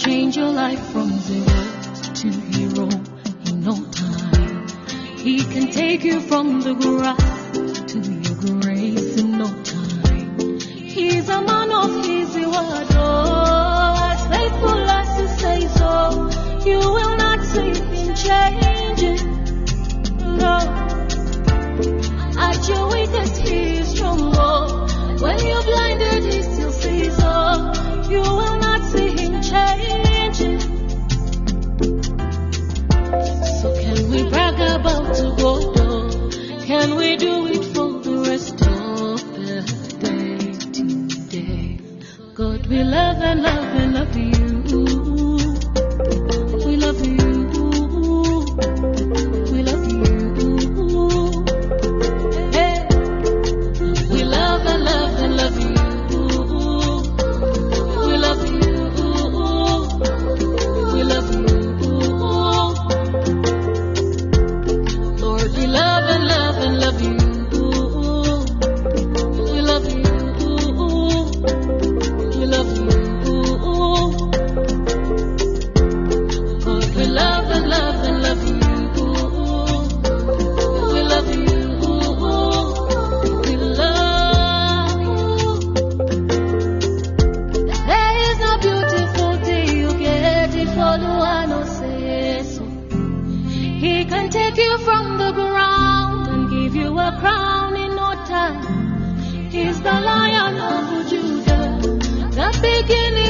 change your life from zero to hero in no time. He can take you from the grass take you from the ground and give you a crown in no time. He's the lion of Judah, the beginning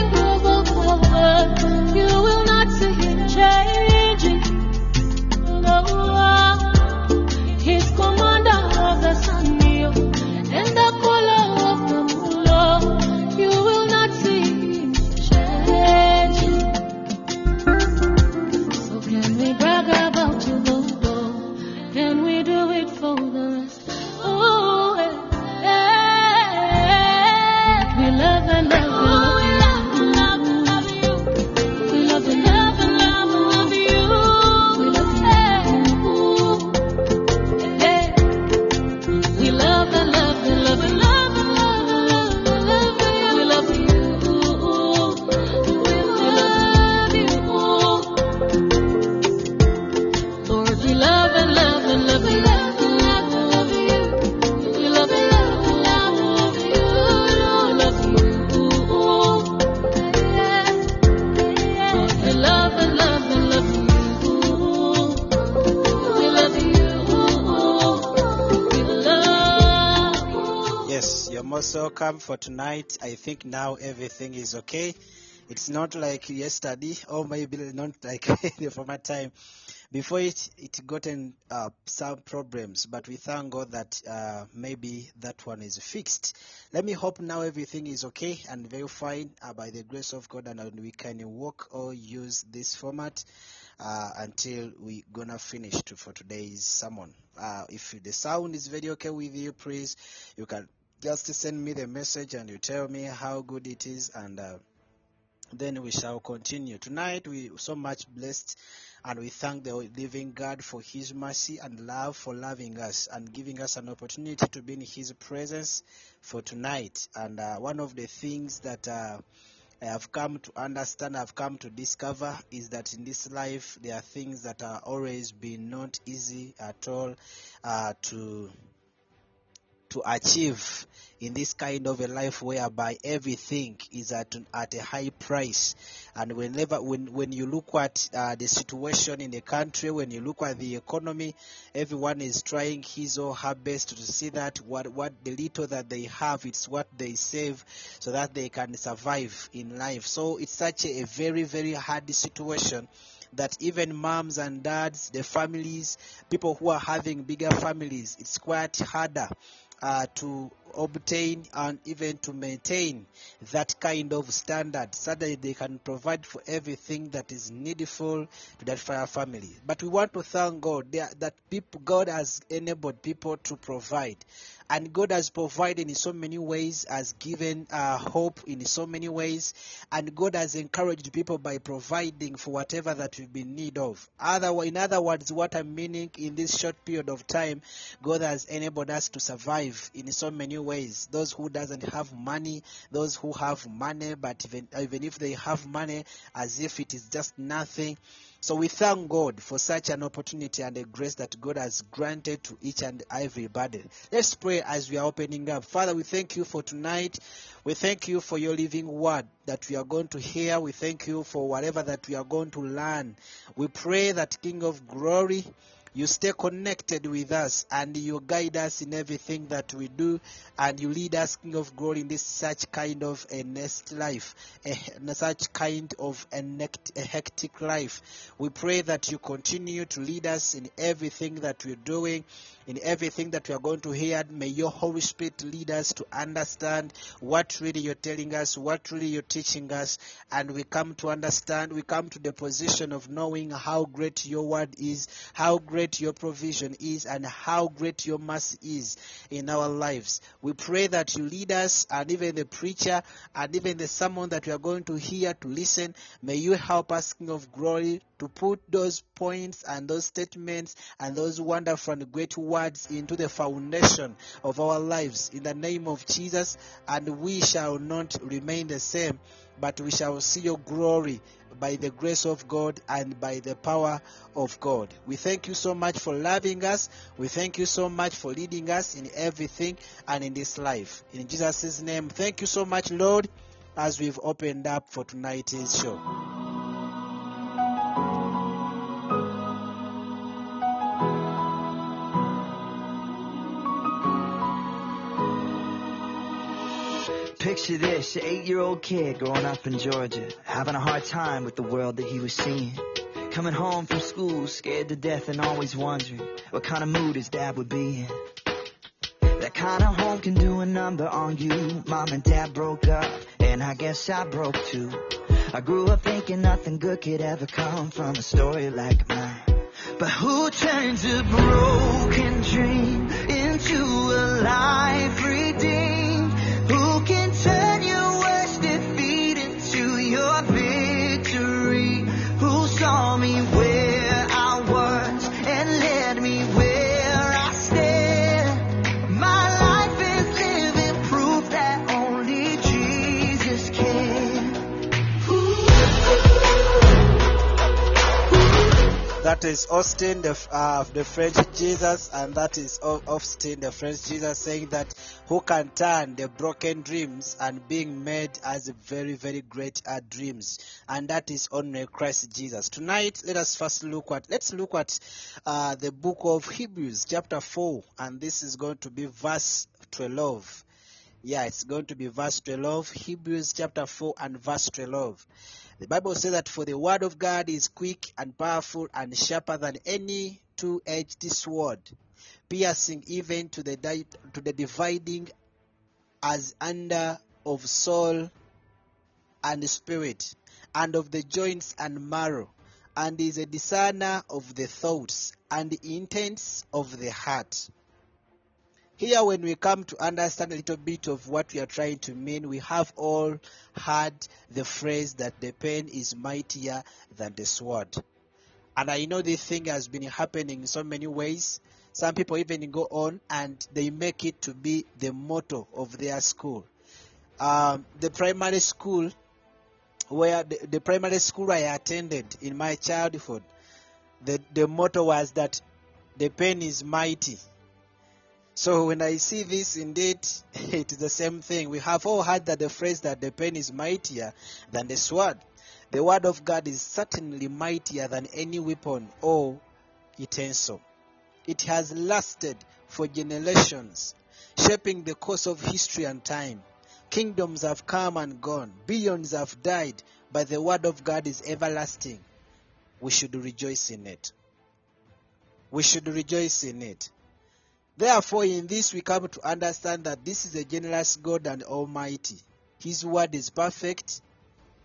welcome for tonight. I think now everything is okay. It's not like yesterday, or maybe not like the former time. Before it, it gotten uh, some problems, but we thank God that uh, maybe that one is fixed. Let me hope now everything is okay and very fine uh, by the grace of God, and we can walk or use this format uh, until we gonna finish to, for today's sermon. Uh, if the sound is very okay with you, please you can just send me the message and you tell me how good it is and. Uh, then we shall continue. Tonight we so much blessed and we thank the living God for his mercy and love for loving us and giving us an opportunity to be in his presence for tonight. And uh, one of the things that uh, I have come to understand, I've come to discover is that in this life there are things that are always been not easy at all uh, to to achieve in this kind of a life whereby everything is at at a high price. And whenever when when you look at uh, the situation in the country when you look at the economy everyone is trying his or her best to see that what what the little that they have it's what they save so that they can survive in life. So it's such a, a very very hard situation that even moms and dads, the families, people who are having bigger families, it's quite harder uh, to obtain and even to maintain that kind of standard so that they can provide for everything that is needful to that fire family. But we want to thank God that people, God has enabled people to provide. And God has provided in so many ways, has given uh, hope in so many ways, and God has encouraged people by providing for whatever that we've been in need of. Other, in other words, what I'm meaning in this short period of time, God has enabled us to survive in so many ways. Those who doesn't have money, those who have money, but even even if they have money, as if it is just nothing. So we thank God for such an opportunity and a grace that God has granted to each and everybody. Let's pray as we are opening up. Father, we thank you for tonight. We thank you for your living word that we are going to hear. We thank you for whatever that we are going to learn. We pray that King of Glory, you stay connected with us and you guide us in everything that we do and you lead us king of glory in this such kind of a nest life a, such kind of a, nect, a hectic life. We pray that you continue to lead us in everything that we're doing in everything that we are going to hear may your holy spirit lead us to understand what really you're telling us what really you're teaching us and we come to understand we come to the position of knowing how great your word is how great your provision is and how great your mercy is in our lives. We pray that you lead us and even the preacher and even the sermon that we are going to hear to listen. May you help us, King of Glory, to put those points and those statements and those wonderful and great words into the foundation of our lives in the name of Jesus, and we shall not remain the same, but we shall see your glory by the grace of God and by the power of God. We thank you so much for loving us. We thank you so much for leading us in everything and in this life. In Jesus' name, thank you so much, Lord, as we've opened up for tonight's show. Picture this, an eight-year-old kid growing up in Georgia, having a hard time with the world that he was seeing. Coming home from school, scared to death and always wondering what kind of mood his dad would be in. That kind of home can do a number on you. Mom and dad broke up, and I guess I broke too. I grew up thinking nothing good could ever come from a story like mine. But who turns a broken dream into a life That is Austin, the, uh, the French Jesus, and that is Austin, the French Jesus, saying that who can turn the broken dreams and being made as very, very great uh, dreams, and that is only Christ Jesus. Tonight, let us first look at let's look at uh, the book of Hebrews, chapter four, and this is going to be verse twelve. Yeah, it's going to be verse 12, Hebrews chapter 4 and verse 12. The Bible says that for the word of God is quick and powerful and sharper than any two-edged sword, piercing even to the di- to the dividing as under of soul and spirit, and of the joints and marrow, and is a discerner of the thoughts and intents of the heart. Here, when we come to understand a little bit of what we are trying to mean, we have all heard the phrase that the pen is mightier than the sword. And I know this thing has been happening in so many ways. Some people even go on and they make it to be the motto of their school. Um, the primary school, where the, the primary school I attended in my childhood, the, the motto was that the pen is mighty. So when I see this, indeed, it is the same thing. We have all heard that the phrase that the pen is mightier than the sword. The word of God is certainly mightier than any weapon or utensil. It has lasted for generations, shaping the course of history and time. Kingdoms have come and gone, billions have died, but the word of God is everlasting. we should rejoice in it. We should rejoice in it. Therefore, in this we come to understand that this is a generous God and Almighty. His word is perfect.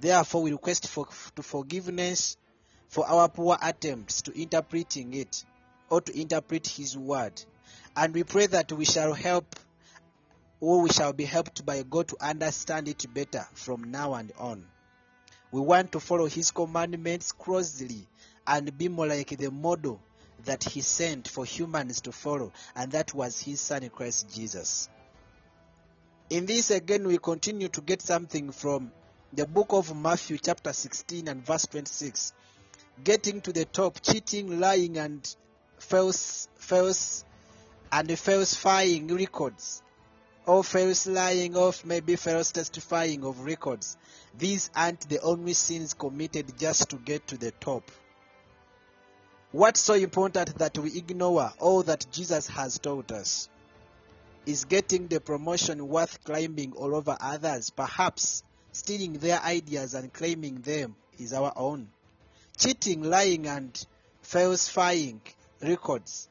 Therefore, we request for to forgiveness for our poor attempts to interpreting it or to interpret His word. And we pray that we shall help or we shall be helped by God to understand it better from now and on. We want to follow His commandments closely and be more like the model that He sent for humans to follow, and that was His Son Christ Jesus. In this again, we continue to get something from the book of Matthew, chapter 16 and verse 26. Getting to the top, cheating, lying, and false, false, and falsifying records, or false lying, or maybe false testifying of records. These aren't the only sins committed just to get to the top. What's so important that we ignore all that Jesus has taught us? Is getting the promotion worth climbing all over others? Perhaps stealing their ideas and claiming them is our own. Cheating, lying, and falsifying records.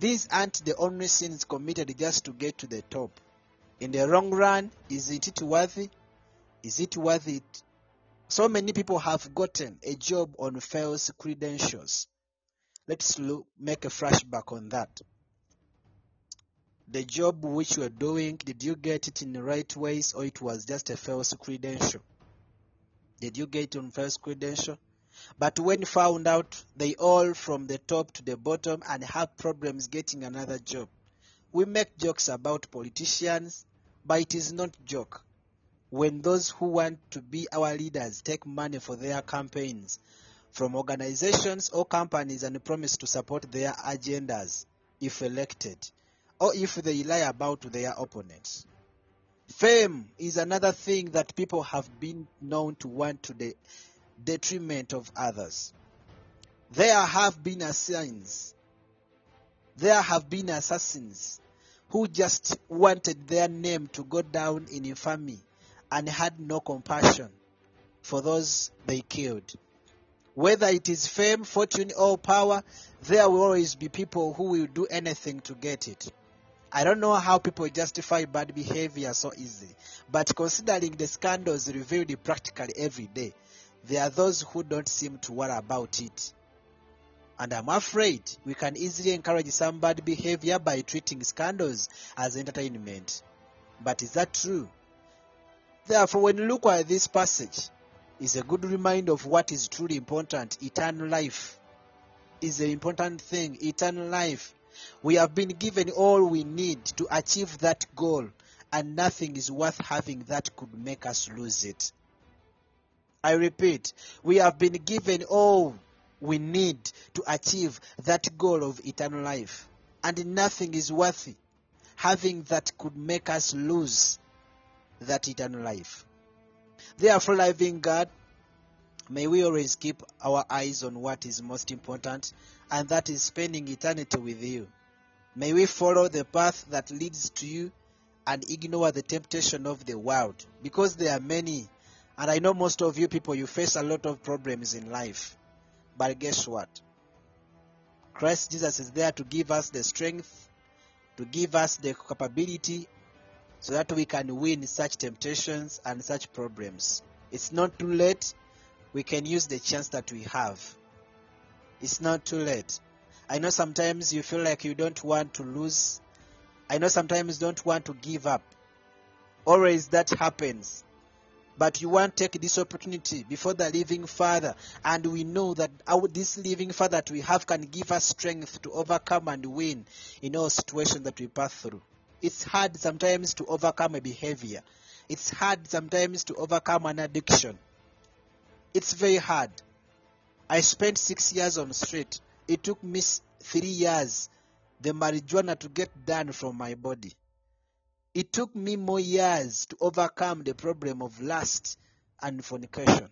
These aren't the only sins committed just to get to the top. In the long run, is it worthy? Is it worth it? So many people have gotten a job on false credentials. Let's look, make a flashback on that. The job which you are doing, did you get it in the right ways or it was just a false credential? Did you get it on false credential? But when found out, they all from the top to the bottom and have problems getting another job. We make jokes about politicians, but it is not joke. When those who want to be our leaders take money for their campaigns from organizations or companies and promise to support their agendas if elected, or if they lie about their opponents. Fame is another thing that people have been known to want to the detriment of others. There have been assassins. There have been assassins who just wanted their name to go down in infamy and had no compassion for those they killed. Whether it is fame, fortune, or power, there will always be people who will do anything to get it. I don't know how people justify bad behavior so easily, but considering the scandals revealed practically every day, there are those who don't seem to worry about it. And I'm afraid we can easily encourage some bad behavior by treating scandals as entertainment. But is that true? Therefore, when you look at this passage, it's a good reminder of what is truly important eternal life is an important thing. Eternal life. We have been given all we need to achieve that goal, and nothing is worth having that could make us lose it. I repeat, we have been given all we need to achieve that goal of eternal life, and nothing is worthy having that could make us lose that eternal life. Therefore, living God, may we always keep our eyes on what is most important, and that is spending eternity with you. May we follow the path that leads to you and ignore the temptation of the world, because there are many, and I know most of you people, you face a lot of problems in life. But guess what? Christ Jesus is there to give us the strength, to give us the capability so that we can win such temptations and such problems. It's not too late. We can use the chance that we have. It's not too late. I know sometimes you feel like you don't want to lose. I know sometimes you don't want to give up. Always that happens. But you want to take this opportunity before the living Father, and we know that our, this living Father that we have can give us strength to overcome and win in all situations that we pass through. It's hard sometimes to overcome a behavior. It's hard sometimes to overcome an addiction. It's very hard. I spent six years on the street. It took me three years, the marijuana to get done from my body. It took me more years to overcome the problem of lust and fornication.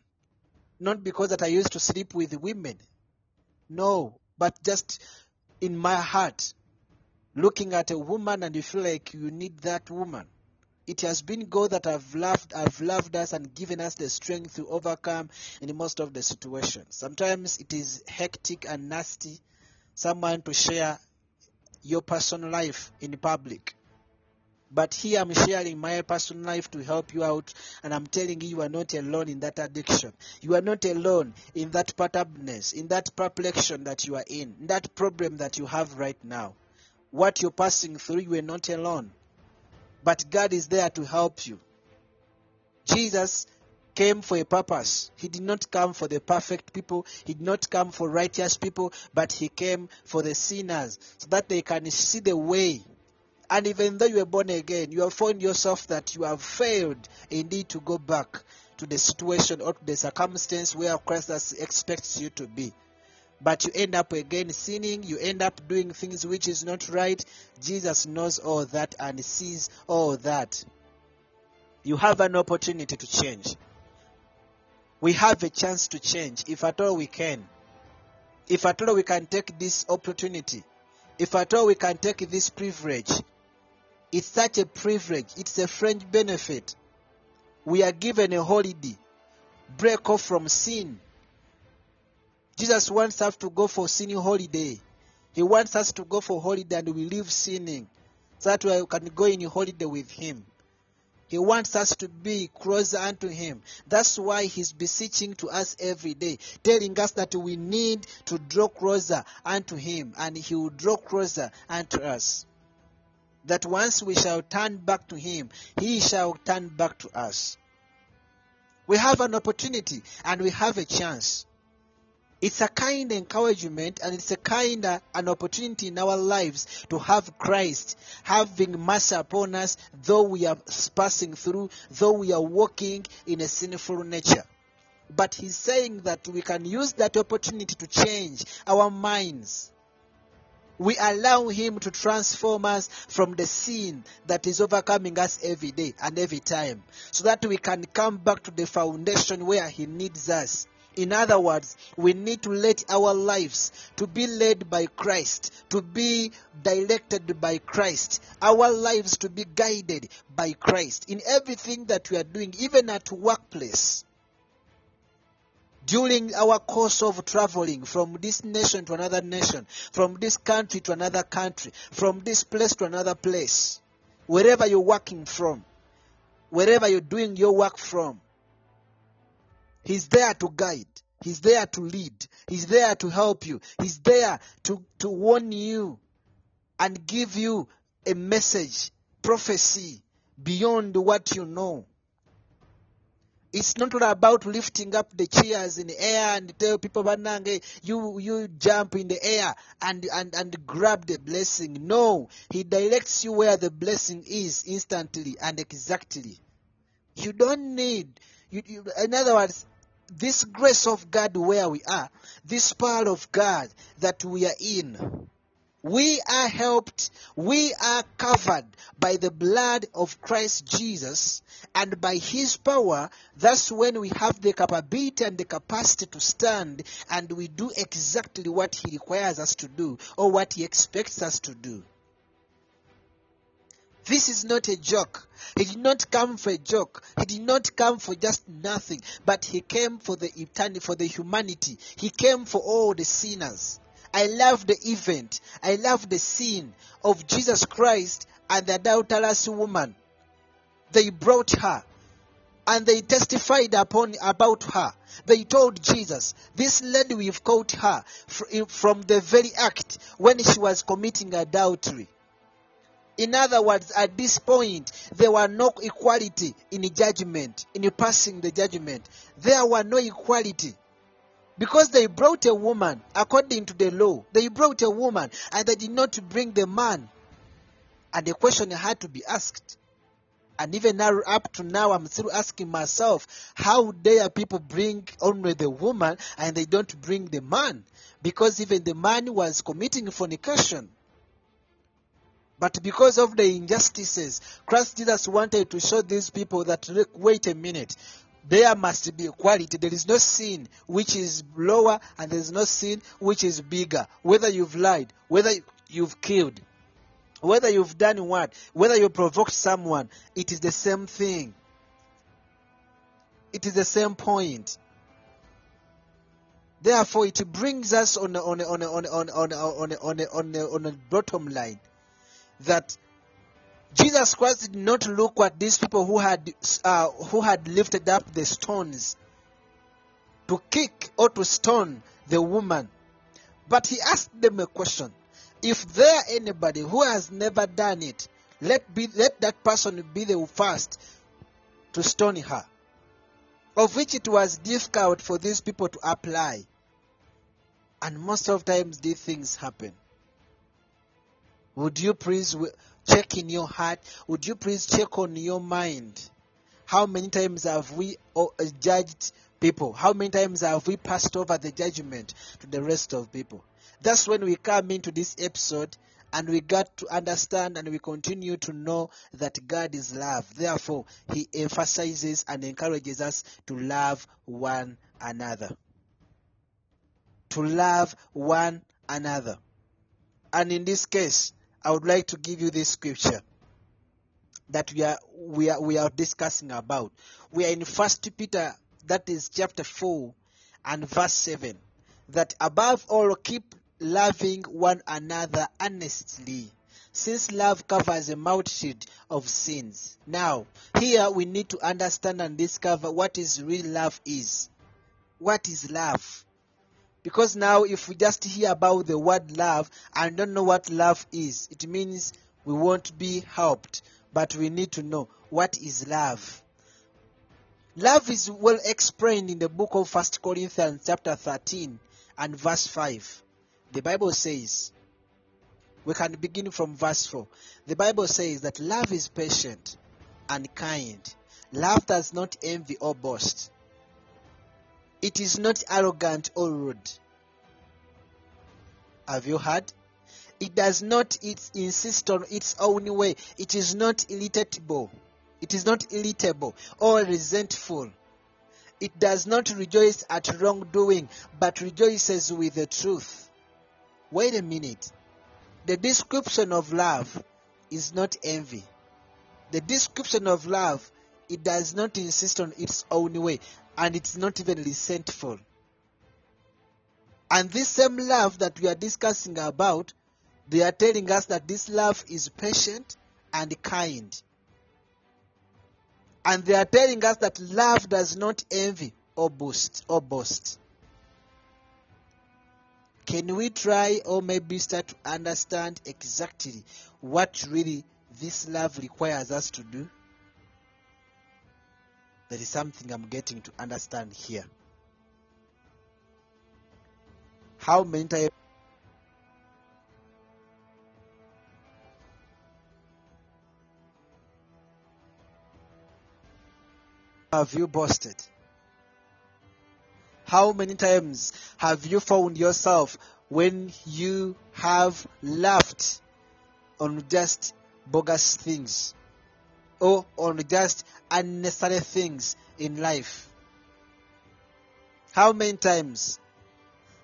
Not because that I used to sleep with women. No, but just in my heart, looking at a woman and you feel like you need that woman. It has been God that have loved, have loved us and given us the strength to overcome in most of the situations. Sometimes it is hectic and nasty, someone to share your personal life in public. But here I'm sharing my personal life to help you out, and I'm telling you, you are not alone in that addiction. You are not alone in that perturbedness, in that perplexion that you are in, in that problem that you have right now. What you're passing through, you are not alone. But God is there to help you. Jesus came for a purpose. He did not come for the perfect people. He did not come for righteous people, but he came for the sinners so that they can see the way. And even though you are born again, you have found yourself that you have failed indeed to go back to the situation or to the circumstance where Christ expects you to be. But you end up again sinning, you end up doing things which is not right. Jesus knows all that and sees all that. You have an opportunity to change. We have a chance to change if at all we can. If at all we can take this opportunity. If at all we can take this privilege. It's such a privilege. It's a French benefit. We are given a holiday. Break off from sin. Jesus wants us to go for sinning holiday. He wants us to go for holiday and we leave sinning. So that we can go in holiday with Him. He wants us to be closer unto Him. That's why He's beseeching to us every day, telling us that we need to draw closer unto Him, and He will draw closer unto us. That once we shall turn back to Him, He shall turn back to us. We have an opportunity and we have a chance. It's a kind encouragement and it's a kind of an opportunity in our lives to have Christ having mercy upon us, though we are passing through, though we are walking in a sinful nature. But he's saying that we can use that opportunity to change our minds. We allow him to transform us from the sin that is overcoming us every day and every time, so that we can come back to the foundation where he needs us. In other words, we need to let our lives to be led by Christ, to be directed by Christ, our lives to be guided by Christ in everything that we are doing, even at workplace. During our course of traveling from this nation to another nation, from this country to another country, from this place to another place, wherever you're working from, wherever you're doing your work from, He's there to guide. He's there to lead. He's there to help you. He's there to, to warn you and give you a message, prophecy beyond what you know. It's not about lifting up the chairs in the air and tell people, "Banange, you you jump in the air and, and, and grab the blessing. No, He directs you where the blessing is instantly and exactly. You don't need, you, you, in other words, this grace of God where we are, this power of God that we are in, we are helped, we are covered by the blood of Christ Jesus, and by His power, that's when we have the capability and the capacity to stand and we do exactly what He requires us to do or what He expects us to do. This is not a joke. He did not come for a joke. He did not come for just nothing, but he came for the eternity, for the humanity. He came for all the sinners. I love the event. I love the scene of Jesus Christ and the adulterous woman. They brought her and they testified upon about her. They told Jesus, "This lady we've caught her from the very act when she was committing adultery." In other words, at this point, there were no equality in judgment, in passing the judgment. There were no equality. Because they brought a woman, according to the law, they brought a woman and they did not bring the man. And the question had to be asked. And even now, up to now, I'm still asking myself, how dare people bring only the woman and they don't bring the man? Because even the man was committing fornication. But because of the injustices, Christ Jesus wanted to show these people that, look, wait a minute, there must be equality. There is no sin which is lower and there is no sin which is bigger. Whether you've lied, whether you've killed, whether you've done what, whether you provoked someone, it is the same thing. It is the same point. Therefore, it brings us on on on on on on on on on a bottom line that Jesus Christ did not look at these people who had uh, who had lifted up the stones to kick or to stone the woman, but he asked them a question: If there anybody who has never done it, let be let that person be the first to stone her. Of which it was difficult for these people to apply, and most of times these things happen. Would you please check in your heart? Would you please check on your mind? How many times have we uh, judged people? How many times have we passed over the judgment to the rest of people? That's when we come into this episode and we got to understand and we continue to know that God is love. Therefore, He emphasizes and encourages us to love one another. To love one another. And in this case, I would like to give you this scripture that we are we are we are discussing about. We are in First Peter, that is chapter four and verse seven. That above all keep loving one another earnestly, since love covers a multitude of sins. Now, here we need to understand and discover what is real love is. What is love? Because now, if we just hear about the word love and don't know what love is, it means we won't be helped. But we need to know what is love. Love is well explained in the book of First Corinthians, chapter 13 and verse 5. The Bible says, we can begin from verse 4. The Bible says that love is patient and kind. Love does not envy or boast. It is not arrogant or rude. Have you heard? It does not it insist on its own way. It is not irritable. It is not irritable or resentful. It does not rejoice at wrongdoing, but rejoices with the truth. Wait a minute. The description of love is not envy. The description of love, it does not insist on its own way, and it's not even resentful. And this same love that we are discussing about, they are telling us that this love is patient and kind. And they are telling us that love does not envy or boast or boast. Can we try or maybe start to understand exactly what really this love requires us to do? There is something I'm getting to understand here. How many times have you boasted? How many times have you found yourself when you have laughed on just bogus things or on just unnecessary things in life? How many times?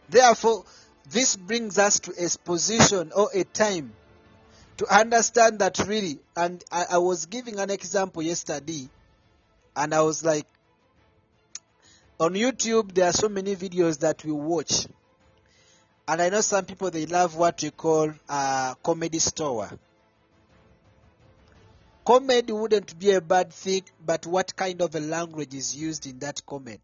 Therefore, this brings us to a position or a time to understand that really, and I, I was giving an example yesterday, and I was like, on YouTube, there are so many videos that we watch. And I know some people, they love what we call uh, comedy store. Comedy wouldn't be a bad thing, but what kind of a language is used in that comedy?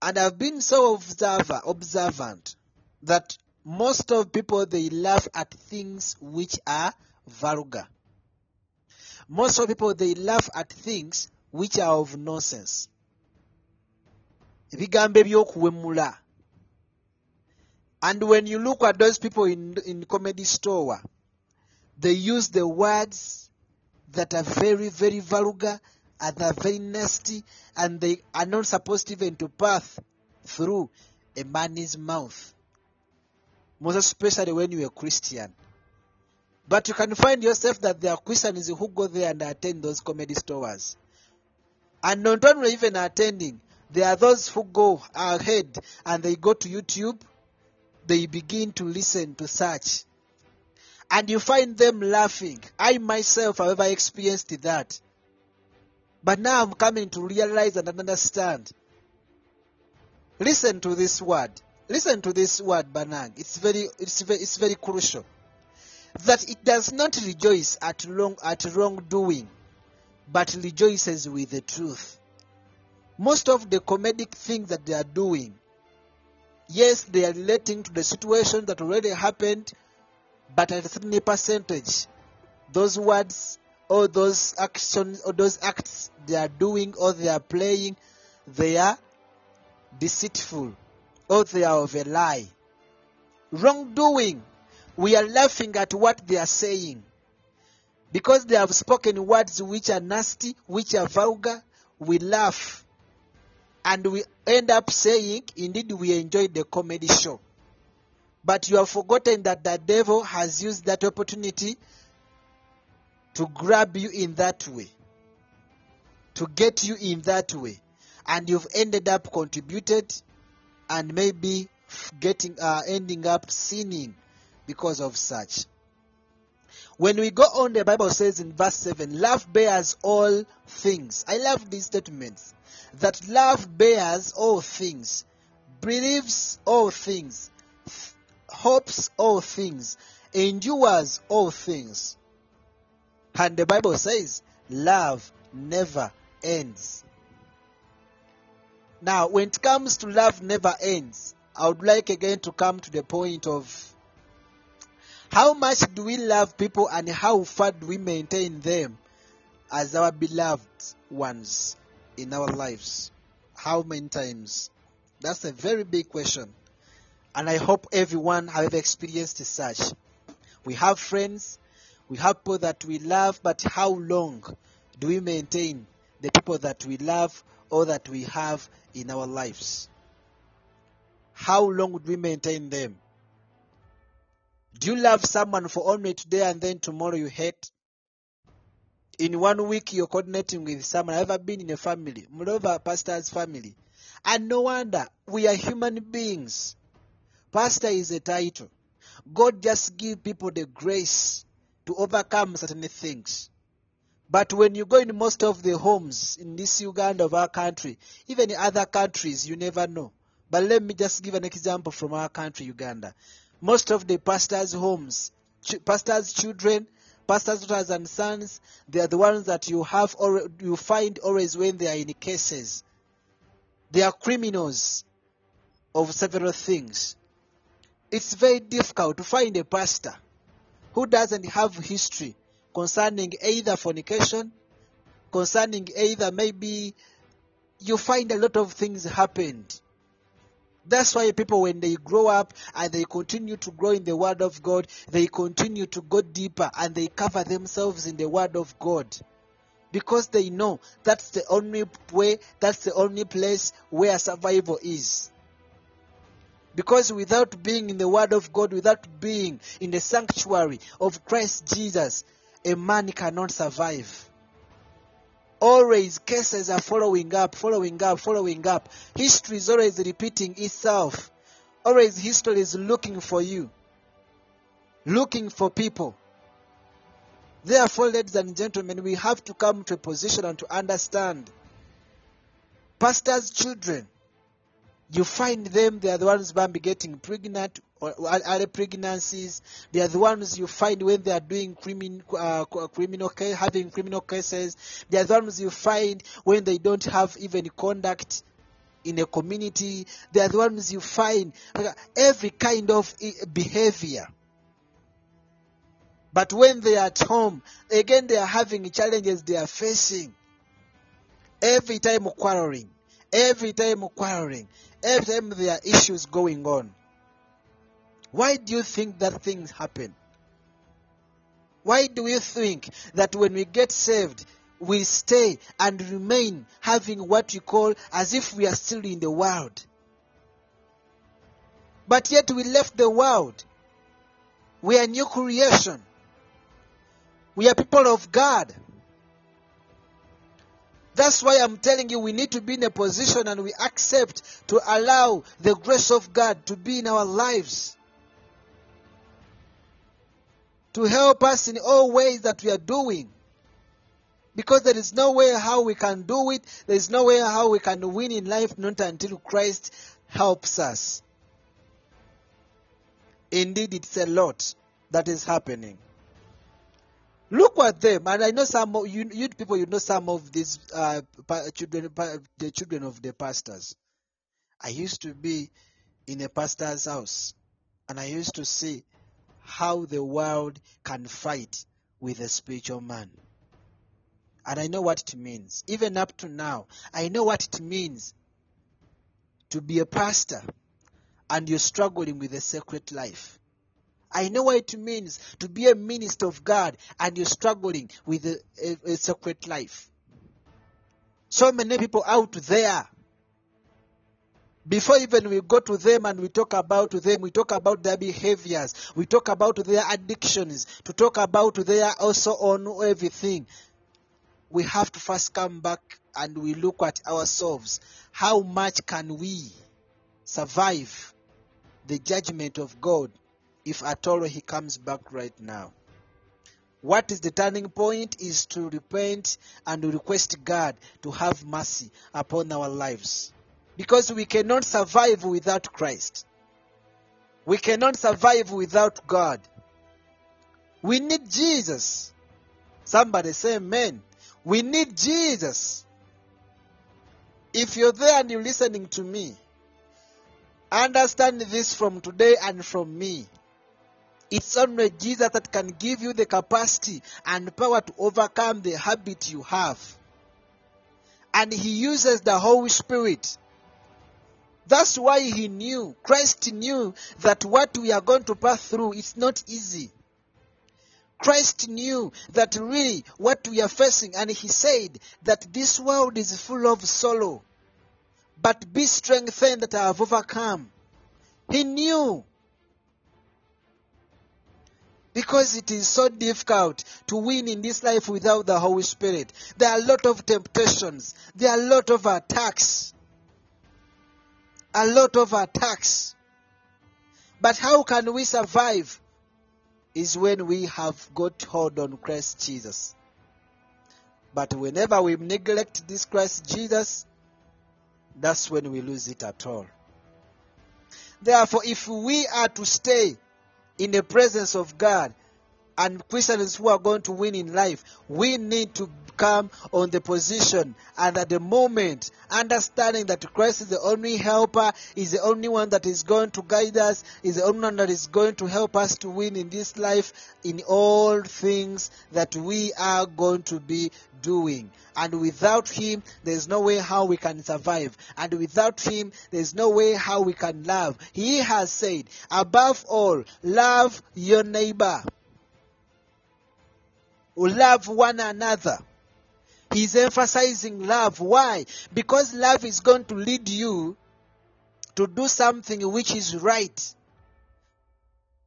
And I've been so observer, observant that most of people, they laugh at things which are vulgar. Most of people, they laugh at things which are of nonsense. ebigambo ebyokuwemula and when you look at those people in, in comedy store they use the words that are very very vulgar and are very nasty and they are not supposed even to pass through a man's mouth. Most especially when you're a christian. But you can find yourself that there are christians who go there and attend those comedy stores. And not only even attending there are those who go ahead and they go to YouTube, they begin to listen to search. And you find them laughing. I myself have ever experienced that. But now I'm coming to realize and understand. Listen to this word. Listen to this word, Banang. It's very, it's very, it's very crucial. That it does not rejoice at wrong, at wrongdoing, but rejoices with the truth. Most of the comedic things that they are doing, yes, they are relating to the situation that already happened, but at a certain percentage, those words or those actions or those acts they are doing or they are playing, they are deceitful or they are of a lie. Wrongdoing, we are laughing at what they are saying because they have spoken words which are nasty, which are vulgar. We laugh and we end up saying, indeed, we enjoyed the comedy show. But you have forgotten that the devil has used that opportunity to grab you in that way, to get you in that way, and you've ended up contributed and maybe getting uh, ending up sinning because of such. When we go on, the Bible says in verse 7, love bears all things. I love these statements. That love bears all things, believes all things, hopes all things, endures all things. And the Bible says, love never ends. Now, when it comes to love never ends, I would like again to come to the point of how much do we love people and how far do we maintain them as our beloved ones in our lives? How many times? That's a very big question. And I hope everyone have experienced such. We have friends, we have people that we love, but how long do we maintain the people that we love or that we have in our lives? How long would we maintain them? Do you love someone for only today and then tomorrow you hate? In one week you're coordinating with someone. I've ever been in a family, moreover a pastor's family. And no wonder we are human beings. Pastor is a title. God just give people the grace to overcome certain things. But when you go in most of the homes in this Uganda of our country, even in other countries, you never know. But let me just give an example from our country, Uganda. Most of the pastors' homes, ch- pastors' children, pastors' daughters and sons, they are the ones that you have or you find always when they are in cases. They are criminals of several things. It's very difficult to find a pastor who doesn't have history concerning either fornication, concerning either maybe you find a lot of things happened. That's why people, when they grow up and they continue to grow in the Word of God, they continue to go deeper and they cover themselves in the Word of God. Because they know that's the only way, that's the only place where survival is. Because without being in the Word of God, without being in the sanctuary of Christ Jesus, a man cannot survive. Always cases are following up, following up, following up. History is always repeating itself. Always history is looking for you, looking for people. Therefore, ladies and gentlemen, we have to come to a position and to understand. Pastors' children, you find them, they are the ones who getting pregnant or early pregnancies. They are the ones you find when they are doing crimin, uh, criminal case, having criminal cases. They are the ones you find when they don't have even conduct in a community. They are the ones you find uh, every kind of behavior. But when they are at home, again they are having challenges they are facing. Every time quarreling, every time quarreling, every time there are issues going on. Why do you think that things happen? Why do you think that when we get saved, we stay and remain having what we call as if we are still in the world? But yet we left the world. We are new creation. We are people of God. That's why I'm telling you we need to be in a position and we accept to allow the grace of God to be in our lives. to help us in all ways that we are doing. Because there is no way how we can do it, there is no way how we can win in life not until Christ helps us. Indeed, it's a lot that is happening. Look at them, and I know some of you, you people, you know some of these uh, children, the children of the pastors. I used to be in a pastor's house, and I used to see how the world can fight with a spiritual man. And I know what it means. Even up to now, I know what it means to be a pastor and you're struggling with a secret life. I know what it means to be a minister of God and you're struggling with a, a, a secret life. So many people out there before even we go to them and we talk about them, we talk about their behaviors, we talk about their addictions, to talk about their also on everything. We have to first come back and we look at ourselves. How much can we survive the judgment of God if at all He comes back right now? What is the turning point is to repent and request God to have mercy upon our lives because we cannot survive without Christ. We cannot survive without God. We need Jesus. Somebody say amen. We need Jesus. If you're there and you're listening to me, understand this from today and from me. It's only Jesus that can give you the capacity and power to overcome the habit you have. And He uses the Holy Spirit that's why he knew, Christ knew that what we are going to pass through is not easy. Christ knew that really what we are facing, and he said that this world is full of sorrow, but be strengthened that I have overcome. He knew. Because it is so difficult to win in this life without the Holy Spirit. There are a lot of temptations. There are a lot of attacks a lot of attacks. But how can we survive? Is when we have got hold on Christ Jesus. But whenever we neglect this Christ Jesus, that's when we lose it at all. Therefore, if we are to stay in the presence of God and Christians who are going to win in life, we need to come on the position and at the moment, understanding that Christ is the only helper, is the only one that is going to guide us, is the only one that is going to help us to win in this life in all things that we are going to be doing. And without Him, there's no way how we can survive. And without Him, there's no way how we can love. He has said, above all, love your neighbor. Love one another. He's emphasizing love. Why? Because love is going to lead you to do something which is right.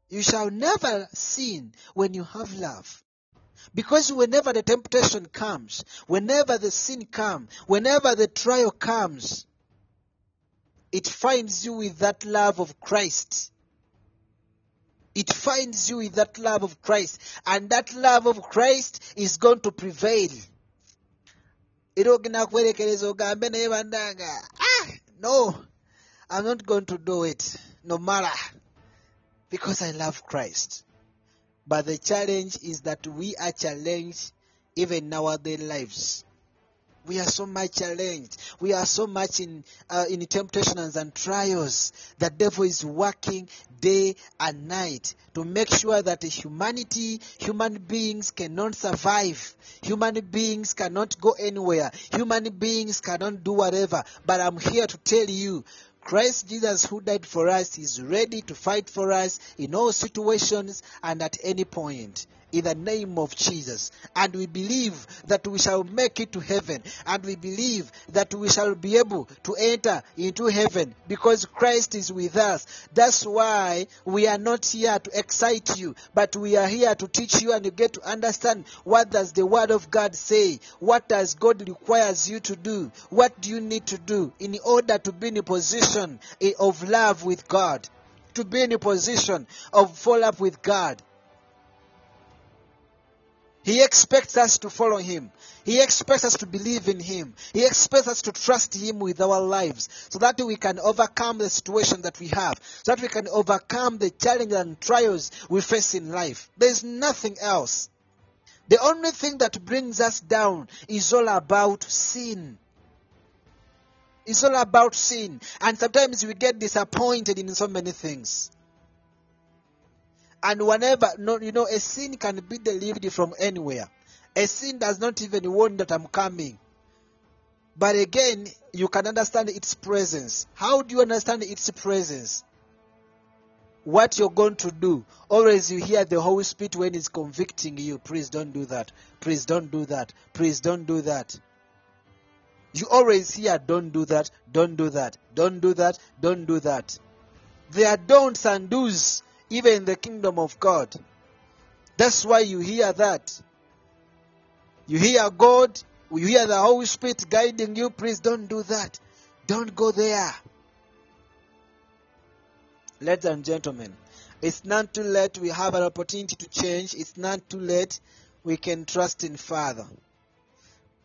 You shall never sin when you have love. Because whenever the temptation comes, whenever the sin comes, whenever the trial comes, it finds you with that love of Christ. It finds you with that love of Christ. And that love of Christ is going to prevail. ah, no i'm not going to do it no matter because i love christ but the challenge is that we are challenged even in our daily lives we are so much challenged. We are so much in uh, in temptations and trials. The devil is working day and night to make sure that humanity, human beings cannot survive. Human beings cannot go anywhere. Human beings cannot do whatever. But I'm here to tell you, Christ Jesus, who died for us, is ready to fight for us in all situations and at any point in the name of Jesus. And we believe that we shall make it to heaven. And we believe that we shall be able to enter into heaven because Christ is with us. That's why we are not here to excite you, but we are here to teach you and you get to understand what does the word of God say? What does God requires you to do? What do you need to do in order to be in a position eh, of love with God? To be in a position of follow up with God. He expects us to follow Him. He expects us to believe in Him. He expects us to trust Him with our lives so that we can overcome the situation that we have, so that we can overcome the challenges and trials we face in life. There's nothing else. The only thing that brings us down is all about sin. It's all about sin. And sometimes we get disappointed in so many things. And whenever, no, you know, a sin can be delivered from anywhere. A sin does not even warn that I'm coming. But again, you can understand its presence. How do you understand its presence? What you're going to do. Always you hear the Holy Spirit when He's convicting you. Please don't do that. Please don't do that. Please don't do that. You always hear, don't do that, don't do that, don't do that, don't do that. There are don'ts and do's even in the kingdom of God. That's why you hear that. You hear God, you hear the Holy Spirit guiding you, please don't do that. Don't go there. Ladies and gentlemen, it's not too late. We have an opportunity to change. It's not too late. We can trust in Father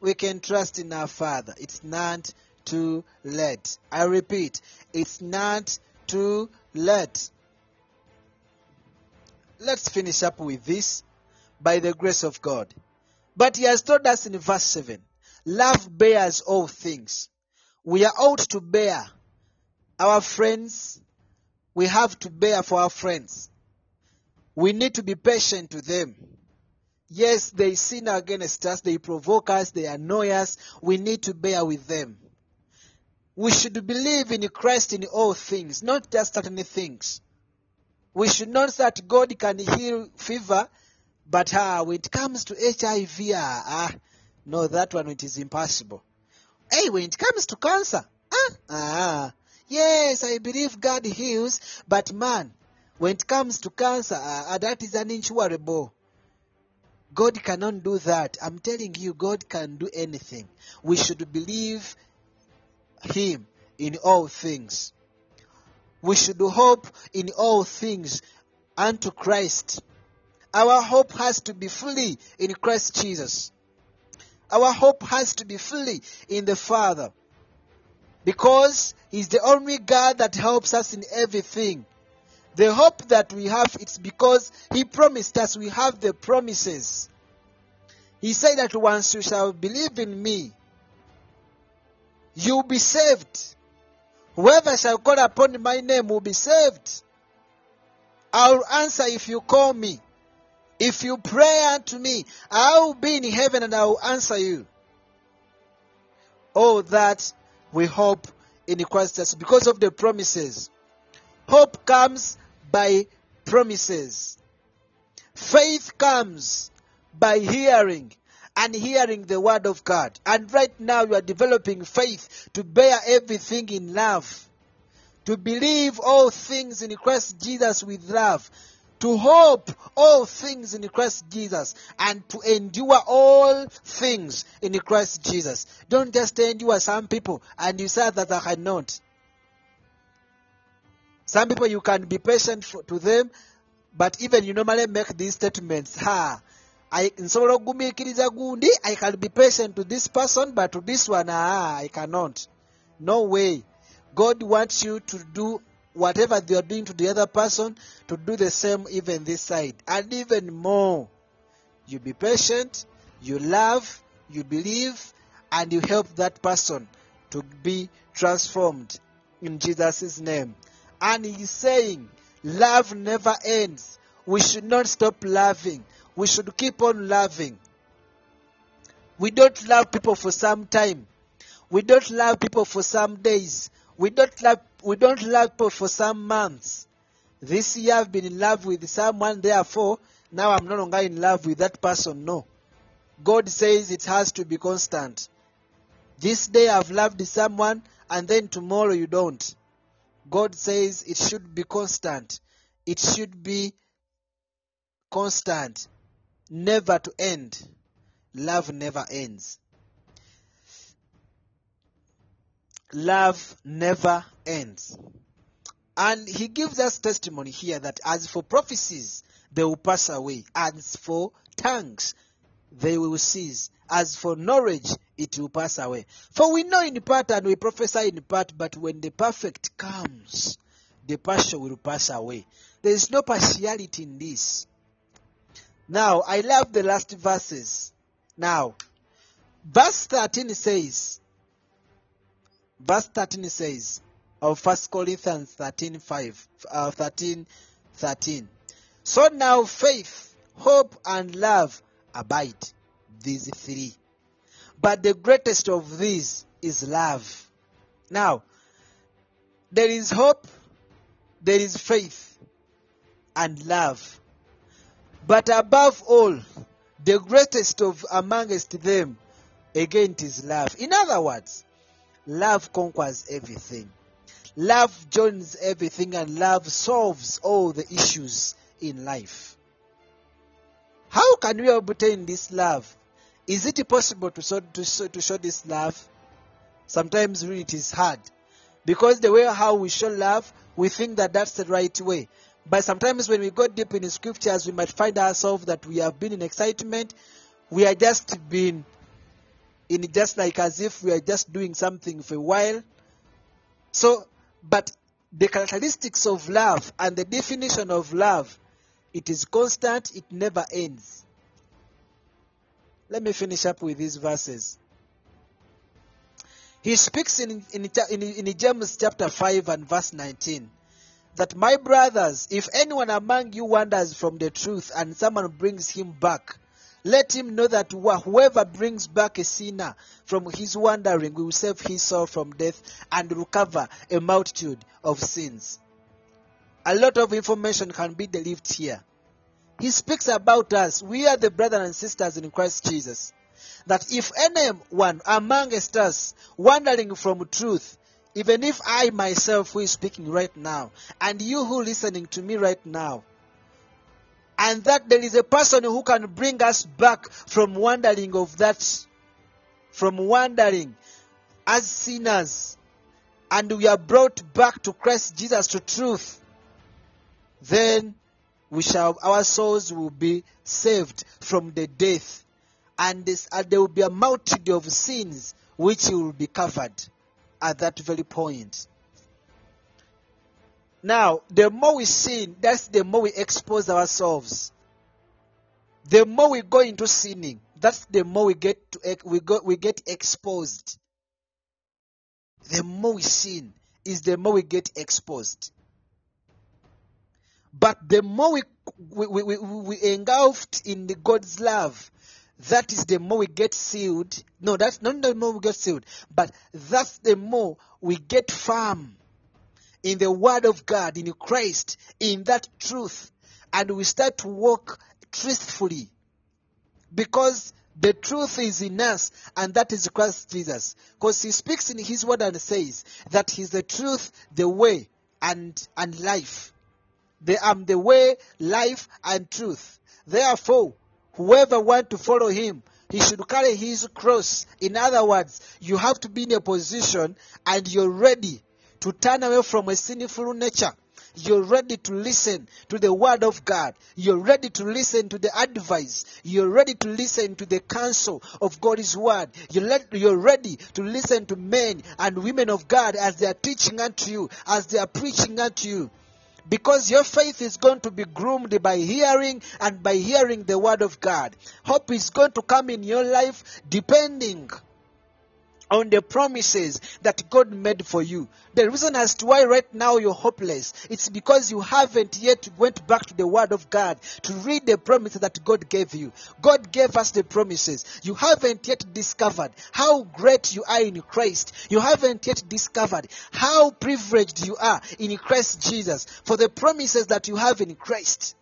we can trust in our Father. It's not too late. I repeat, it's not too late. Let's finish up with this by the grace of God. But He has told us in verse 7 love bears all things. We are ought to bear our friends. We have to bear for our friends. We need to be patient to them. Yes, they sin against us, they provoke us, they annoy us. We need to bear with them. We should believe in Christ in all things, not just certain things. We should not that God can heal fever, but ah, when it comes to HIV, ah, ah, no, that one it is impossible. Hey, when it comes to cancer, ah, ah, yes, I believe God heals, but man, when it comes to cancer, ah, that is unincurable. God cannot do that. I'm telling you, God can do anything. We should believe Him in all things. We should hope in all things unto Christ. Our hope has to be fully in Christ Jesus. Our hope has to be fully in the Father. Because He's the only God that helps us in everything. The hope that we have, it's because He promised us we have the promises. He said that once you shall believe in me, you'll be saved. Whoever shall call upon my name will be saved. I'll answer if you call me. If you pray unto me, I'll be in heaven and I will answer you. Oh, that we hope in Christ Jesus because of the promises. Hope comes by promises. Faith comes by hearing and hearing the word of God. And right now you are developing faith to bear everything in love, to believe all things in Christ Jesus with love, to hope all things in Christ Jesus, and to endure all things in Christ Jesus. Don't just endure some people and you say that I cannot. Some people you can be patient for, to them, but even you normally make these statements. Ha, nsobola okugumiikiriza gundi I can be patient to this person but to this one ah, I cannot. No way. God wants you to do whatever they are doing to the other person to do the same even this side and even more. You be patient, you love, you believe, and you help that person to be transformed in Jesus' name. And he's saying, love never ends. We should not stop loving. We should keep on loving. We don't love people for some time. We don't love people for some days. We don't love we don't love people for some months. This year I've been in love with someone, therefore now I'm no longer in love with that person. No. God says it has to be constant. This day I've loved someone and then tomorrow you don't. God says it should be constant. It should be constant. Never to end. Love never ends. Love never ends. And he gives us testimony here that as for prophecies, they will pass away. As for tongues, they will cease. As for knowledge, it will pass away. For we know in part and we prophesy in part, but when the perfect comes, the partial will pass away. There is no partiality in this. Now, I love the last verses. Now, verse 13 says, verse 13 says, of 1 Corinthians 13, 5, uh, 13, 13. So now faith, hope, and love abide, these three. But the greatest of these is love. Now, there is hope, there is faith, and love. But above all, the greatest of amongst them, again, is love. In other words, love conquers everything. Love joins everything, and love solves all the issues in life. How can we obtain this love? Is it possible to show, to show, to show this love? Sometimes it is hard. Because the way how we show love, we think that that's the right way. But sometimes when we go deep in scriptures, we might find ourselves that we have been in excitement. We are just been in just like as if we are just doing something for a while. So, but the characteristics of love and the definition of love, it is constant, it never ends. Let me finish up with these verses. He speaks in, in, in, in James chapter 5 and verse 19 that, My brothers, if anyone among you wanders from the truth and someone brings him back, let him know that whoever brings back a sinner from his wandering will save his soul from death and recover a multitude of sins. A lot of information can be delivered here. He speaks about us. We are the brothers and sisters in Christ Jesus. That if anyone amongst us wandering from truth, even if I myself who is speaking right now, and you who are listening to me right now, and that there is a person who can bring us back from wandering of that, from wandering as sinners, and we are brought back to Christ Jesus to truth, then we shall our souls will be saved from the death, and, this, and there will be a multitude of sins which will be covered at that very point. Now, the more we sin, that's the more we expose ourselves. The more we go into sinning, that's the more we get to we go we get exposed. The more we sin is the more we get exposed. But the more we we, we, we, engulfed in the God's love, that is the more we get sealed. No, that's not the more we get sealed, but that's the more we get firm in the Word of God, in Christ, in that truth, and we start to walk truthfully because the truth is in us, and that is Christ Jesus. Because He speaks in His Word and says that He's the truth, the way, and and life. They am the way, life, and truth. Therefore, whoever want to follow Him, he should carry his cross. In other words, you have to be in a position and you're ready to turn away from a sinful nature. You're ready to listen to the word of God. You're ready to listen to the advice. You're ready to listen to the counsel of God's word. You're, ready to listen to men and women of God as they are teaching unto you, as they are preaching unto you. Because your faith is going to be groomed by hearing and by hearing the word of God. Hope is going to come in your life depending on the promises that God made for you. The reason as to why right now you're hopeless, it's because you haven't yet went back to the word of God to read the promises that God gave you. God gave us the promises. You haven't yet discovered how great you are in Christ. You haven't yet discovered how privileged you are in Christ Jesus for the promises that you have in Christ.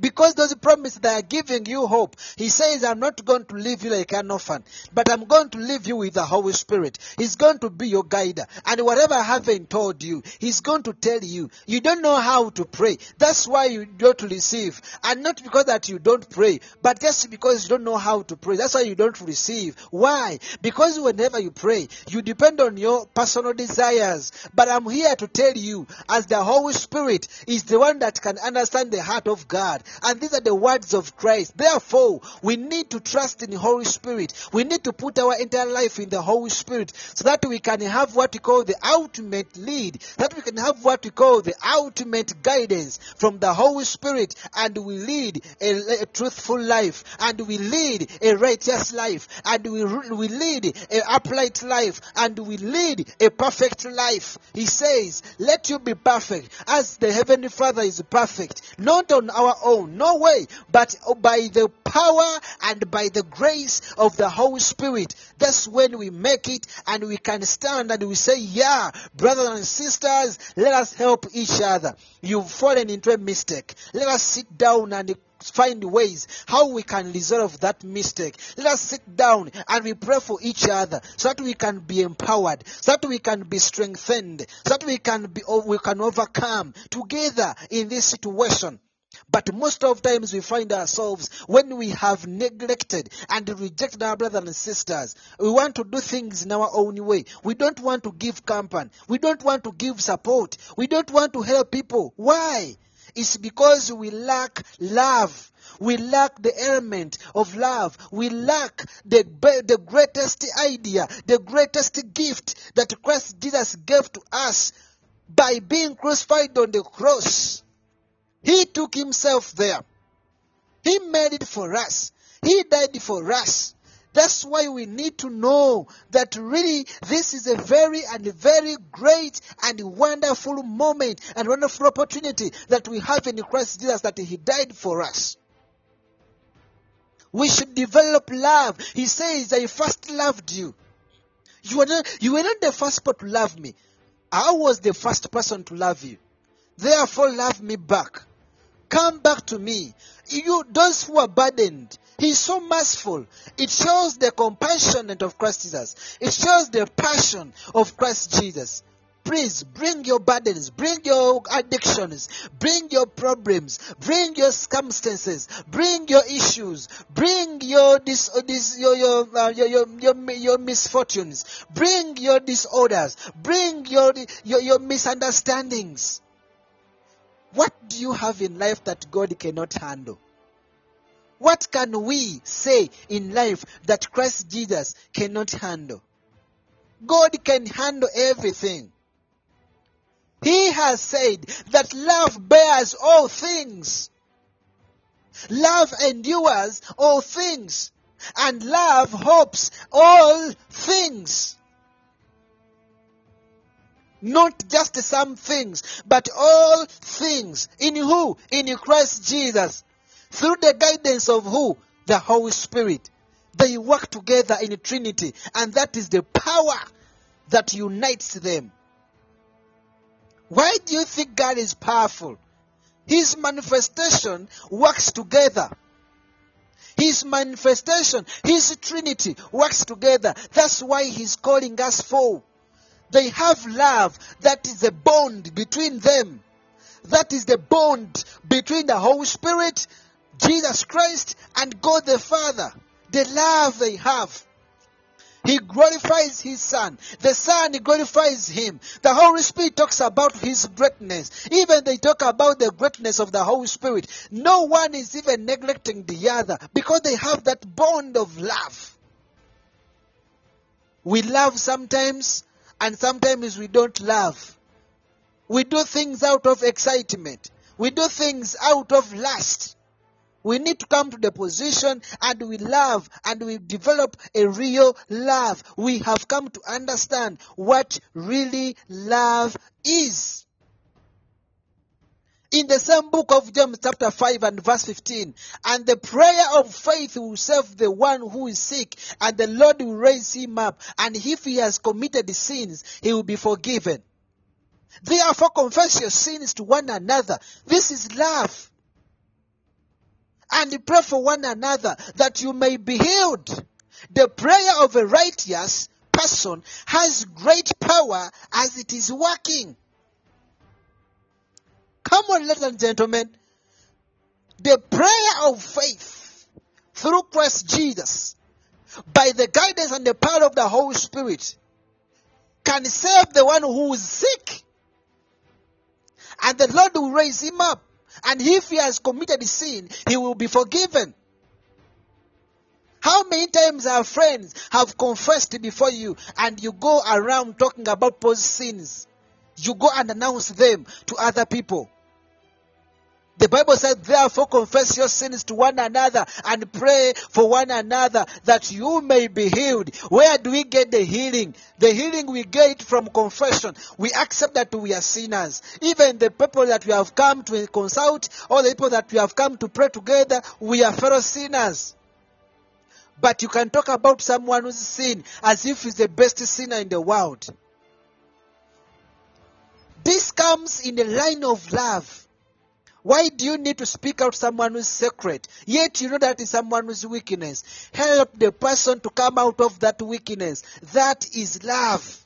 Because those promises they are giving you hope. He says, I'm not going to leave you like an orphan, but I'm going to leave you with the Holy Spirit. He's going to be your guide. And whatever I haven't told you, He's going to tell you. You don't know how to pray. That's why you don't receive. And not because that you don't pray, but just because you don't know how to pray. That's why you don't receive. Why? Because whenever you pray, you depend on your personal desires. But I'm here to tell you, as the Holy Spirit is the one that can understand the heart of God, and these are the words of Christ. Therefore, we need to trust in the Holy Spirit. We need to put our entire life in the Holy Spirit so that we can have what we call the ultimate lead, that we can have what we call the ultimate guidance from the Holy Spirit, and we lead a, a truthful life, and we lead a righteous life, and we, we lead a upright life, and we lead a perfect life. He says, Let you be perfect as the Heavenly Father is perfect, not on our own, Oh, no way, but oh, by the power and by the grace of the Holy Spirit. That's when we make it and we can stand and we say, Yeah, brothers and sisters, let us help each other. You've fallen into a mistake. Let us sit down and find ways how we can resolve that mistake. Let us sit down and we pray for each other so that we can be empowered, so that we can be strengthened, so that we can be we can overcome together in this situation. But most of times we find ourselves when we have neglected and rejected our brothers and sisters. We want to do things in our own way. We don't want to give company. We don't want to give support. We don't want to help people. Why? It's because we lack love. We lack the element of love. We lack the, the greatest idea, the greatest gift that Christ Jesus gave to us by being crucified on the cross. He took himself there. He made it for us. He died for us. That's why we need to know that really this is a very and very great and wonderful moment and wonderful opportunity that we have in Christ Jesus that He died for us. We should develop love. He says, I first loved you. You were not, you were not the first person to love me. I was the first person to love you. Therefore, love me back. Come back to me. You, those who are burdened, He's so merciful. It shows the compassion of Christ Jesus. It shows the passion of Christ Jesus. Please bring your burdens, bring your addictions, bring your problems, bring your circumstances, bring your issues, bring your dis, dis your, your, uh, your, your, your, your misfortunes, bring your disorders, bring your, your, your misunderstandings. What do you have in life that God cannot handle? What can we say in life that Christ Jesus cannot handle? God can handle everything. He has said that love bears all things. Love endures all things. And love hopes all things. Not just some things, but all things. In who? In Christ Jesus. Through the guidance of who? The Holy Spirit. They work together in Trinity. And that is the power that unites them. Why do you think God is powerful? His manifestation works together. His manifestation, His Trinity works together. That's why He's calling us for. They have love. That is the bond between them. That is the bond between the Holy Spirit, Jesus Christ, and God the Father. The love they have. He glorifies His Son. The Son glorifies Him. The Holy Spirit talks about His greatness. Even they talk about the greatness of the Holy Spirit. No one is even neglecting the other because they have that bond of love. We love sometimes and sometimes we don't love. We do things out of excitement. We do things out of lust. We need to come to the position and we love and we develop a real love. We have come to understand what really love is. In the same book of James, chapter 5 and verse 15, and the prayer of faith will save the one who is sick, and the Lord will raise him up, and if he has committed sins, he will be forgiven. Therefore, confess your sins to one another. This is love and pray for one another that you may be healed. The prayer of a righteous person has great power as it is working. Come on, ladies and gentlemen. The prayer of faith through Christ Jesus, by the guidance and the power of the Holy Spirit, can save the one who is sick. And the Lord will raise him up And if he has committed sin, he will be forgiven. How many times our friends have confessed before you and you go around talking about those sins? You go and announce them to other people. The Bible says, therefore confess your sins to one another and pray for one another that you may be healed. Where do we get the healing? The healing we get from confession. We accept that we are sinners. Even the people that we have come to consult, or the people that we have come to pray together, we are fellow sinners. But you can talk about someone who's sin as if he's the best sinner in the world. This comes in the line of love. Why do you need to speak out someone who's secret? Yet you know that is someone who's weakness. Help the person to come out of that weakness. That is love.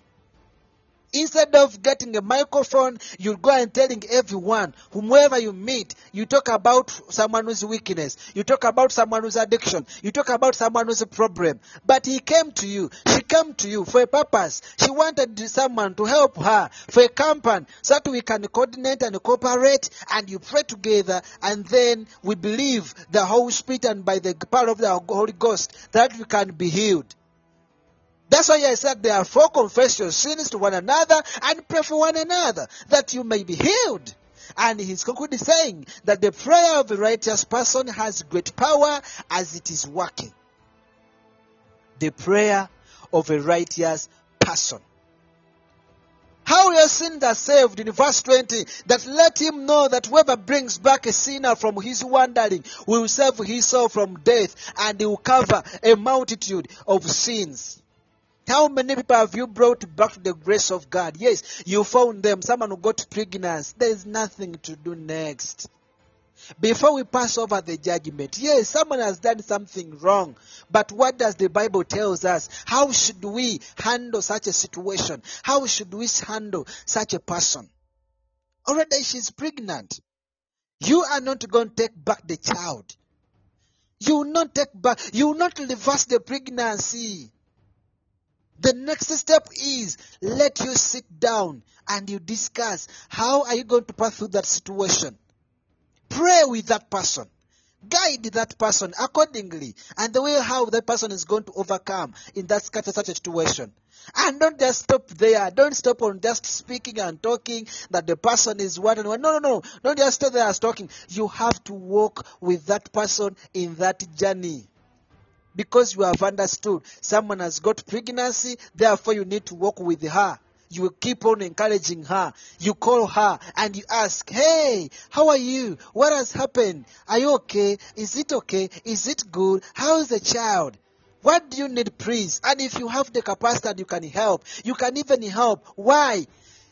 Instead of getting a microphone, you go and telling everyone, whomever you meet, you talk about someone who's weakness. You talk about someone who's addiction. You talk about someone who's a problem. But he came to you. She came to you for a purpose. She wanted someone to help her for a company so that we can coordinate and cooperate and you pray together and then we believe the Holy Spirit and by the power of the Holy Ghost that we can be healed. That's why I said, therefore, confess your sins to one another and pray for one another that you may be healed. And he's concluding saying that the prayer of a righteous person has great power as it is working. The prayer of a righteous person. How your sins are saved in verse 20, that let him know that whoever brings back a sinner from his wandering will save his soul from death and he will cover a multitude of sins. How many people have you brought back to the grace of God? Yes, you found them. Someone who got pregnant. There is nothing to do next. Before we pass over the judgment, yes, someone has done something wrong. But what does the Bible tells us? How should we handle such a situation? How should we handle such a person? Already she's pregnant. You are not going to take back the child. You will not take back, you will not reverse the pregnancy. The next step is let you sit down and you discuss how are you going to pass through that situation. Pray with that person. Guide that person accordingly and the way how that person is going to overcome in that such a, situation. And don't just stop there. Don't stop on just speaking and talking that the person is one and one. No, no, no. Don't just stay there as talking. You have to walk with that person in that journey because you have understood someone has got pregnancy, therefore you need to walk with her. You keep on encouraging her. You call her and you ask, Hey, how are you? What has happened? Are you okay? Is it okay? Is it good? How is the child? What do you need, please? And if you have the capacity and you can help, you can even help. Why?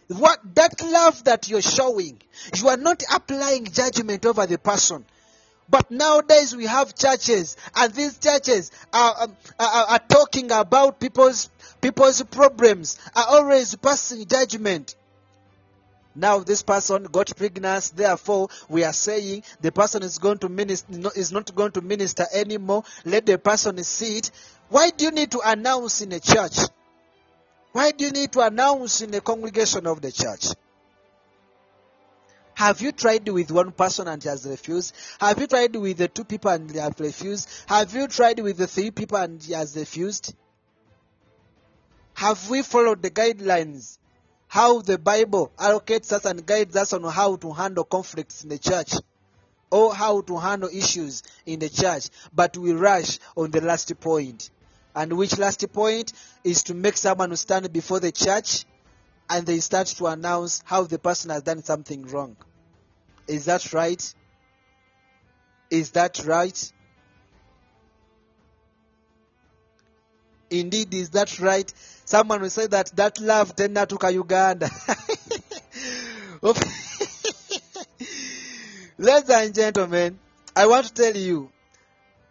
What that love that you're showing, you are not applying judgment over the person. But nowadays we have churches, and these churches are, um, are, are talking about people's people's problems, are always passing judgment. Now this person got pregnant, therefore we are saying the person is going to minister is not going to minister anymore. Let the person sit. Why do you need to announce in a church? Why do you need to announce in the congregation of the church? Have you tried with one person and he has refused? Have you tried with the two people and they have refused? Have you tried with the three people and he has refused? Have we followed the guidelines? How the Bible allocates us and guides us on how to handle conflicts in the church or how to handle issues in the church, but we rush on the last point. And which last point is to make someone stand before the church and they start to announce how the person has done something wrong. Is that right? Is that right? Indeed, is that right? Someone will say that that love tena tuka Uganda. Ladies and gentlemen, I want to tell you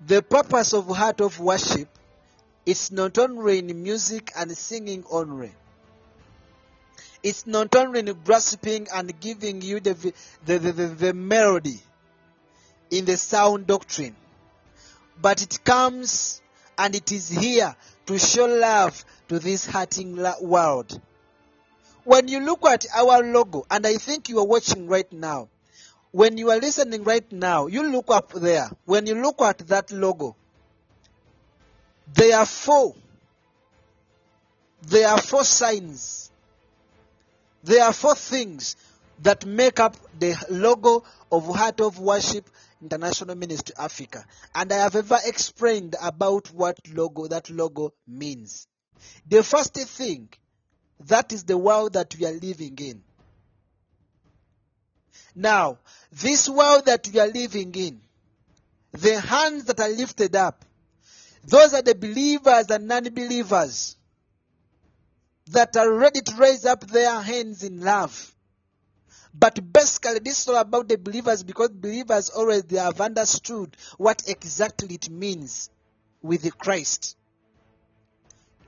the purpose of heart of worship is not only in music and singing only. It's not only grasping and giving you the, the, the, the, the melody in the sound doctrine, but it comes and it is here to show love to this hurting world. When you look at our logo, and I think you are watching right now, when you are listening right now, you look up there. When you look at that logo, there are four. There are four signs. There are four things that make up the logo of Heart of Worship International Ministry Africa. And I have ever explained about what logo that logo means. The first thing, that is the world that we are living in. Now, this world that we are living in, the hands that are lifted up, those are the believers and non believers that are ready to raise up their hands in love. But basically, this is all about the believers because believers always they have understood what exactly it means with Christ.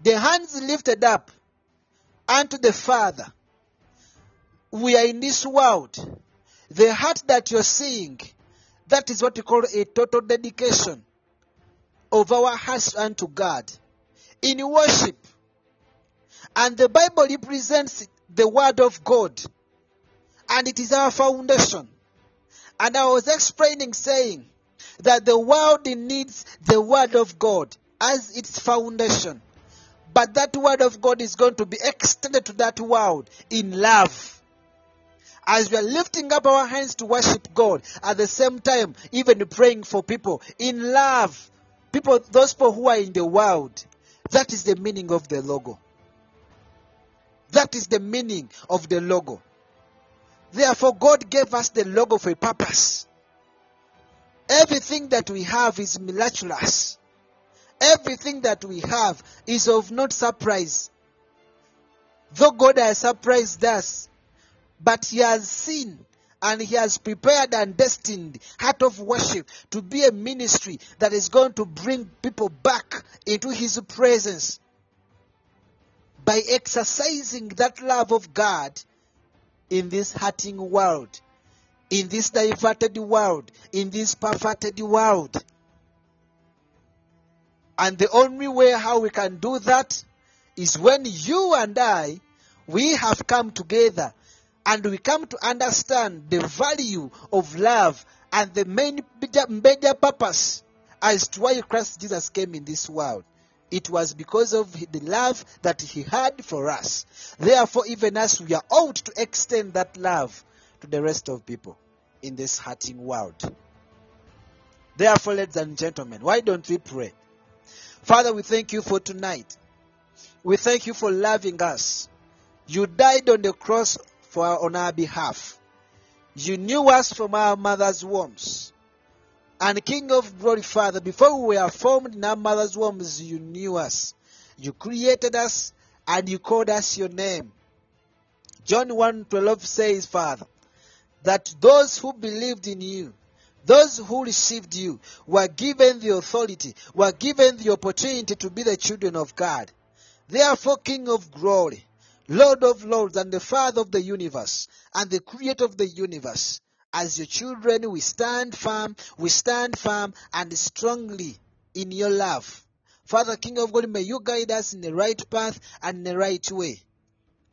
The hands lifted up unto the Father. We are in this world. The heart that you're seeing, that is what we call a total dedication of our hearts unto God in worship. And the Bible represents the Word of God, and it is our foundation. And I was explaining saying that the world needs the Word of God as its foundation. But that Word of God is going to be extended to that world in love as we are lifting up our hands to worship God, at the same time, even praying for people in love, people, those people who are in the world. That is the meaning of the logo. That is the meaning of the logo. Therefore, God gave us the logo for a purpose. Everything that we have is miraculous. Everything that we have is of not surprise. Though God has surprised us, but he has seen and he has prepared and destined heart of worship to be a ministry that is going to bring people back into his presence by exercising that love of God in this hurting world, in this diverted world, in this perverted world. And the only way how we can do that is when you and I, we have come together and we come to understand the value of love and the main major, purpose as to why Christ Jesus came in this world. It was because of the love that he had for us. Therefore, even as we are out to extend that love to the rest of people in this hurting world. Therefore, ladies and gentlemen, why don't we pray? Father, we thank you for tonight. We thank you for loving us. You died on the cross for our, on our behalf. You knew us from our mother's wombs. And King of Glory, Father, before we were formed in our mother's wombs, you knew us. You created us and you called us your name. John 1:12 says, Father, that those who believed in you, those who received you, were given the authority, were given the opportunity to be the children of God. Therefore, King of Glory, Lord of Lords, and the Father of the universe, and the Creator of the universe, as your children, we stand firm, we stand firm and strongly in your love. Father, King of God, may you guide us in the right path and the right way.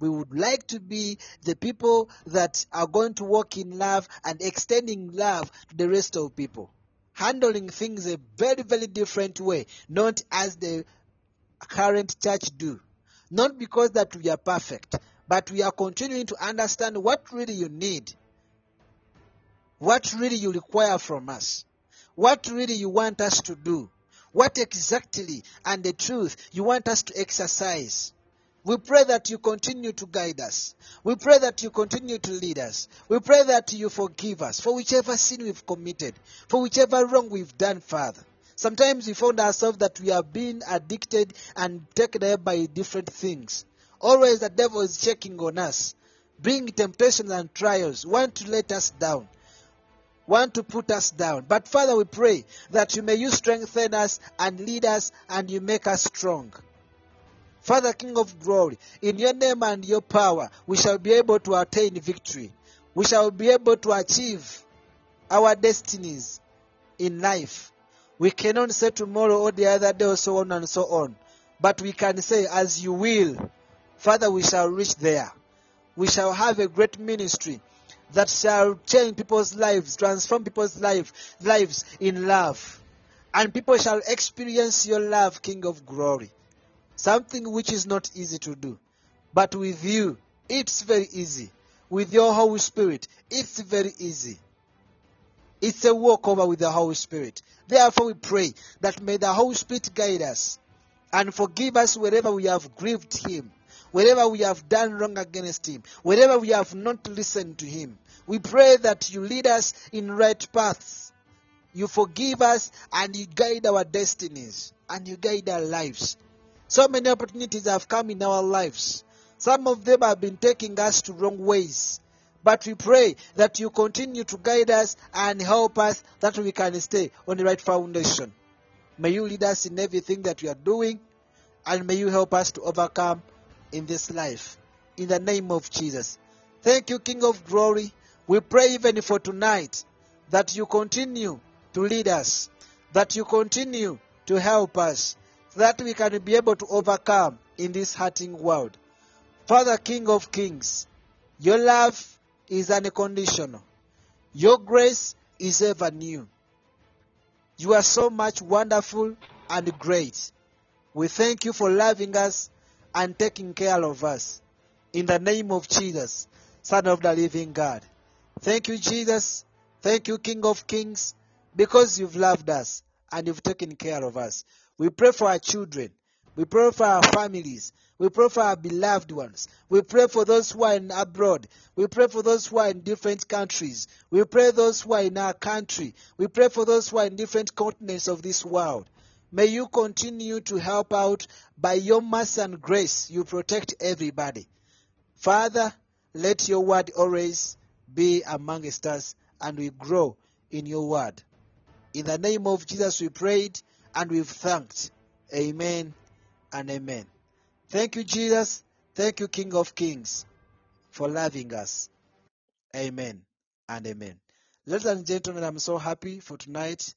We would like to be the people that are going to walk in love and extending love to the rest of people. Handling things a very, very different way, not as the current church do. Not because that we are perfect, but we are continuing to understand what really you need what really you require from us, what really you want us to do, what exactly and the truth you want us to exercise. We pray that you continue to guide us. We pray that you continue to lead us. We pray that you forgive us for whichever sin we've committed, for whichever wrong we've done, Father. Sometimes we found ourselves that we are being addicted and taken away by different things. Always the devil is checking on us, bringing temptations and trials, want to let us down want to put us down. But Father, we pray that you may you strengthen us and lead us and you make us strong. Father, King of glory, in your name and your power, we shall be able to attain victory. We shall be able to achieve our destinies in life. We cannot say tomorrow or the other day or so on and so on. But we can say, as you will, Father, we shall reach there. We shall have a great ministry that shall change people's lives, transform people's life, lives in love. And people shall experience your love, King of glory. Something which is not easy to do. But with you, it's very easy. With your Holy Spirit, it's very easy. It's a walkover with the Holy Spirit. Therefore, we pray that may the Holy Spirit guide us and forgive us wherever we have grieved Him, wherever we have done wrong against Him, wherever we have not listened to Him. We pray that you lead us in right paths. You forgive us and you guide our destinies and you guide our lives. So many opportunities have come in our lives. Some of them have been taking us to wrong ways. But we pray that you continue to guide us and help us that we can stay on the right foundation. May you lead us in everything that we are doing and may you help us to overcome in this life. In the name of Jesus. Thank you, King of Glory. We pray even for tonight that you continue to lead us, that you continue to help us, that we can be able to overcome in this hurting world. Father, King of Kings, your love is unconditional. Your grace is ever new. You are so much wonderful and great. We thank you for loving us and taking care of us. In the name of Jesus, Son of the living God. Thank you, Jesus. Thank you, King of Kings, because you've loved us and you've taken care of us. We pray for our children. We pray for our families. We pray for our beloved ones. We pray for those who are in abroad. We pray for those who are in different countries. We pray those who are in our country. We pray for those who are in different continents of this world. May you continue to help out by your mercy and grace. You protect everybody. Father, let your word always be amongst us and we grow in your word. In the name of Jesus, we prayed and we've thanked. Amen and amen. Thank you, Jesus. Thank you, King of Kings, for loving us. Amen and amen. Ladies and gentlemen, I'm so happy for tonight.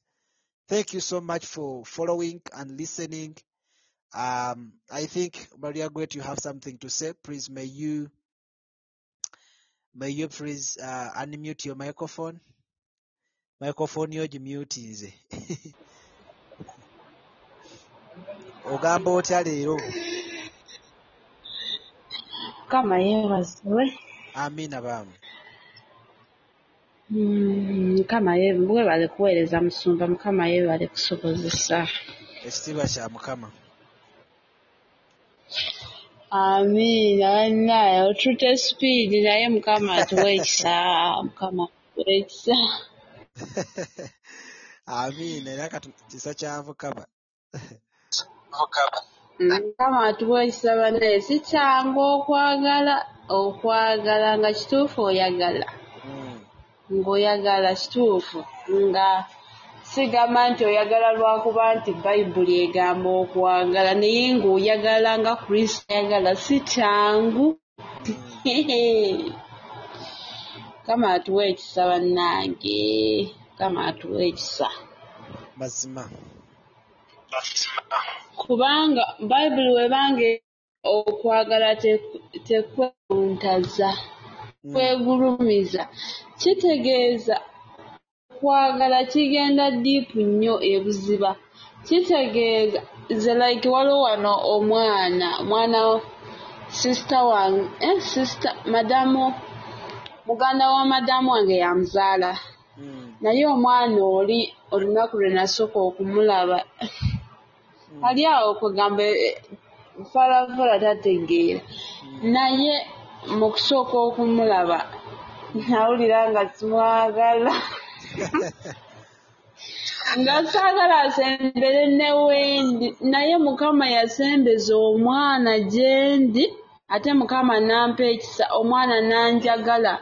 Thank you so much for following and listening. Um, I think Maria Great, you have something to say. Please, may you may you please uh, unmute your microphone. Microphone yo gimutinze. Ogamba otya leero? Mukama yeebazibwe. Amina baamu. Mm, Mukama yeebwe bale kuweereza musumba Mukama yeebale kusobozesa. Ekitiibwa kya Mukama. Amiina bannaye otute sipiidi naye Mukama atuwa ekisa Mukama atuwa ekisa. Amiina era katu kisa kya Mukama. Mukama atuwa ekisa bannaye si kyangu okwagala okwagala nga kituufu oyagala. Mm. ng'oyagala kituufu nga sigamba nti oyagala lwakuba nti bayibuli egamba okwagala naye ng'oyagala nga kristo ayagala si kyangu kama atuwa ekisa bannange kama atuwa ekisa Mazima. kubanga bayibuli webanga okwagala te- tekwewuntaza Mm. kwegulumiza kitegeeza okwagala kigenda diipu nnyo ebuziba. Kitegeeza nze like waliwo wano omwana omwana sisita wange eh, sisita madamu muganda wa madamu wange yamuzaala Mm. naye omwana oli olunaku lwe nasooka okumulaba ali awo kwegamba falafala tategeera. Naye mu kusooka okumulaba nawulira nga simwagala nga saagala asembere ne wendi naye mukama yasembeza omwana gyendi ate mukama nampa ekisa omwana nanjagala.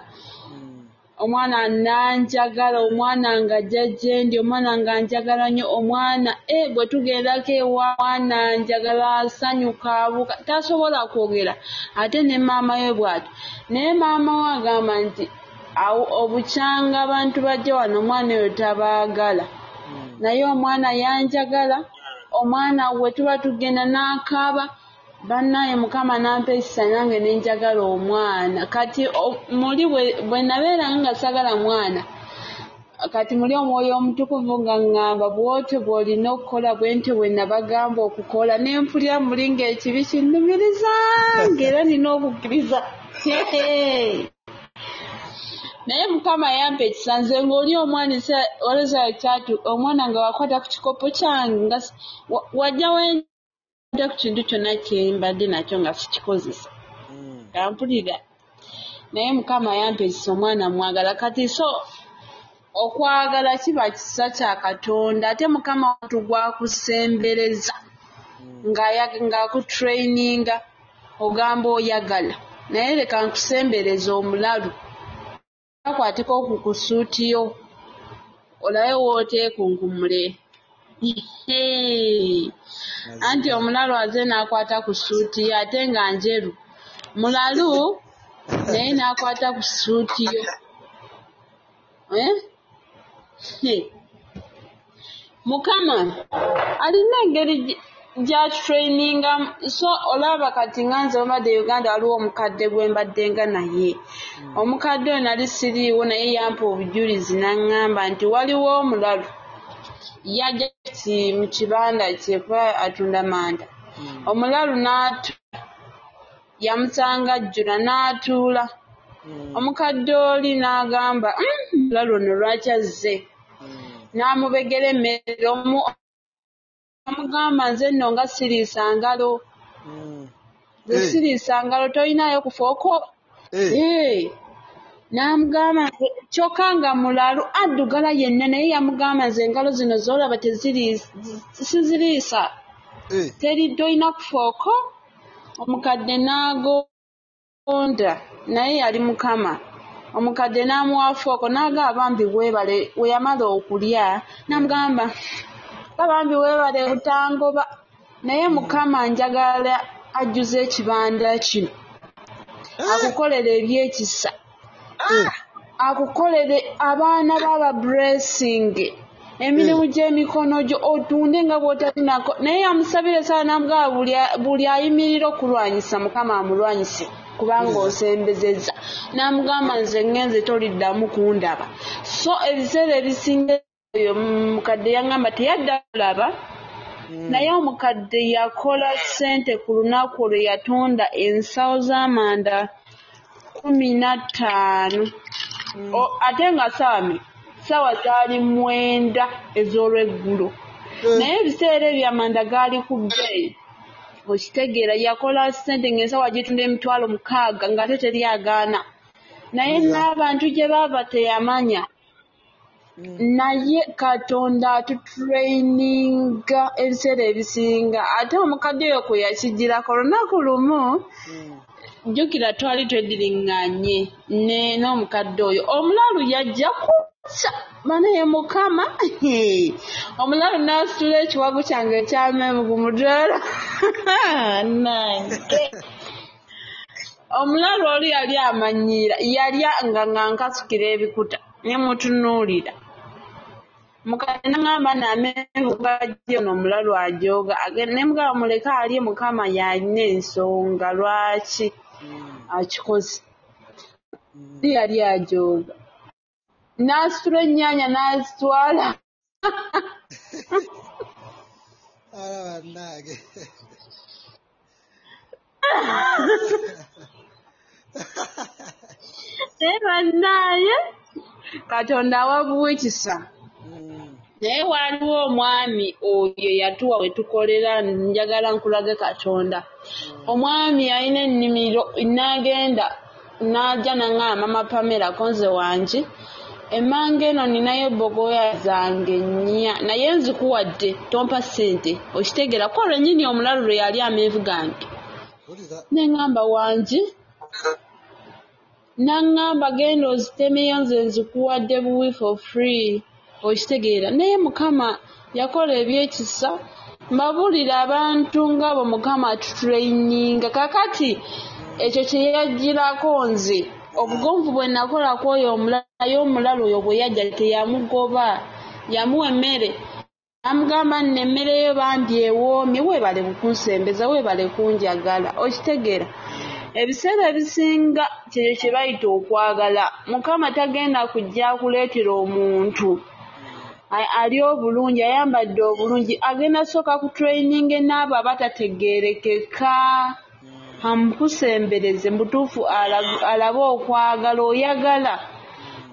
Omwana nanjagala omwana nga ajja gyendi omwana nga njagala nnyo. Omwana e bwe tugendako ewa mwana njagala asanyuka abuka. Tasobola kwogera. Ate ne maama we bw'atyo. Naye maama we agamba nti awo obukyanga abantu bajja wano omwana oyo tabaagala. Mm. naye omwana yanjagala omwana bwe tuba tugenda n'akaaba bannaye mukama nampa ekisa nange nenjagala omwana. Kati muli bwe- bwe nabeeranga nga sagala mwana kati muli omwoyo omutukuvu nga ŋŋamba bwotyo bw'olina okukola bwe ntyo bwe nabagamba okukola ne mpulira muli ng'ekibi kinnumiriza ng'era nina okukkiriza naye mukama yampa ekisa nze ng'oli omwana oleza kyatu omwana nga wakwata ku kikopo kyange nga wajja wenda ku kintu kyonna kyembadde nakyo nga sikikozesa. Mm. kampulira naye mukama yampa ekisa omwana mwagala. Kati so okwagala kiba kisa kya katonda. Ate mukama wantu gwakusembereza ng'aya- ng'akutraininga ogamba oyagala. Naye leka nkusembereza omulalu akwateko ku kusuutiyo olabe wooteekunkumule anti omulalu aze n'akwata ku suuti ye ate nga njeru. Mulalu naye n'akwata ku suuti yo Eh? Mukama alina engeri gy- gy'atutraininga so olaba kati nga nze bambadde uganda waliwo omukadde gwe mbaddenga naye. Omukadde oyo nali siriiwo naye yampa obujulizi n'aŋŋamba nti waliwo omulalu yajja ki mu kibanda kye kuba atunda manda. Omulalu n'atu yamusanga ajjula n'atuula. Omukadde oli n'agamba "Mm, omulalu ono lwaki azze? N'amubegera emmere omu amugamba nze nno nga siriisa ngalo nze Eh. siriisa ngalo tolinayo kufooko Eh. n'amugamba nti kyokka nga mulalu addugala yenna naye yamugamba nze engalo zino z'olaba siziriisa tolina kufooko omukadde n'agonda naye yali mukama. Omukadde n'amuwa fooko n'agamba bambi weebale we yamala okulya n'amugamba bambi weebale butangoba naye mukama njagala ajjuze ekibanda kino. Akukolere ebyekisa. Akukolere abaana baba blessing emirimu gy'emikono gyo otunde nga bw'otalinako. Naye yamusabira esaala namugamba buli ayimirira okulwanyisa mukama amulwanyise kubanga osembezezza. N'amugamba nze ngenze toliddamu kundaba. So ebiseera ebisinga oyo mukadde yaŋŋamba teyadda kulaba naye omukadde yakola ssente ku lunaku olwo yatunda ensawo z'amanda kumi na ttaano. O- ate nga saami sawa zaali mwenda ez'olweggulo. Naye ebiseera ebyo amanda gaali ku bbeeyi okitegeera yakola ssente ng'ensawa gitunda emitwalo mukaaga ng'ate teri agaana. Naye n'abantu gye baava teyamanya naye katonda atutraininga ebiseera ebisinga. Ate omukadde oyo kwe yakigirako lunaku lumu jjukira twali twediriŋŋanye ne n'omukadde oyo. Omulalu yajja kusa banaye mukama. Omulalu n'asitula ekiwagu kyange ekyamemu ku mudaala nange. Omulalu oli yali amanyiira yalya nga nga nkasukira ebikuta ne mukadde naŋŋamba namenvu gajje ono omulalu ajooga. Age- ne mugamba muleke alye mukama yalina ensonga lwaki akikoze? Oli yali ajooga. N'asitula ennyaanya n'azitwala. Ala bannange. naye bannaaye katonda awabuwa ekisa naye waaliwo omwami oyo yatuwa we tukolera njagala nkulage katonda. Omwami alina ennimiro n'agenda n'ajja naŋŋamba mama pamela konze wange emmanga eno ninayo bogoya zange nnya naye nzikuwadde tompa ssente okitegeera. Ko lwennyini omulalu lwe yali amenvu gange. That? neŋŋamba wangi. Naŋŋamba genda ozitemeyo nze nzikuwadde buwi for free okitegeera. Naye mukama yakola ebyekisa mbabuulira abantu ngaabo mukama atutraininga kakati ekyo kye yagirako nze obugonvu bwe nakola kwoyo omulala naye omulala oyo bwe yajja teyamugoba yamuwa emmere. Amugamba nno emmere yo bambi ewoomye weebale bukunsembeza weebale kunjagala okitegeera. Ebiseera ebisinga kyeyo kye bayita okwagala mukama tagenda kujja kuleetera omuntu ali obulungi ayambadde obulungi agenda sooka ku training n'abo abatategeerekeka. Amukusembereze mutuufu ala- alabe okwagala oyagala.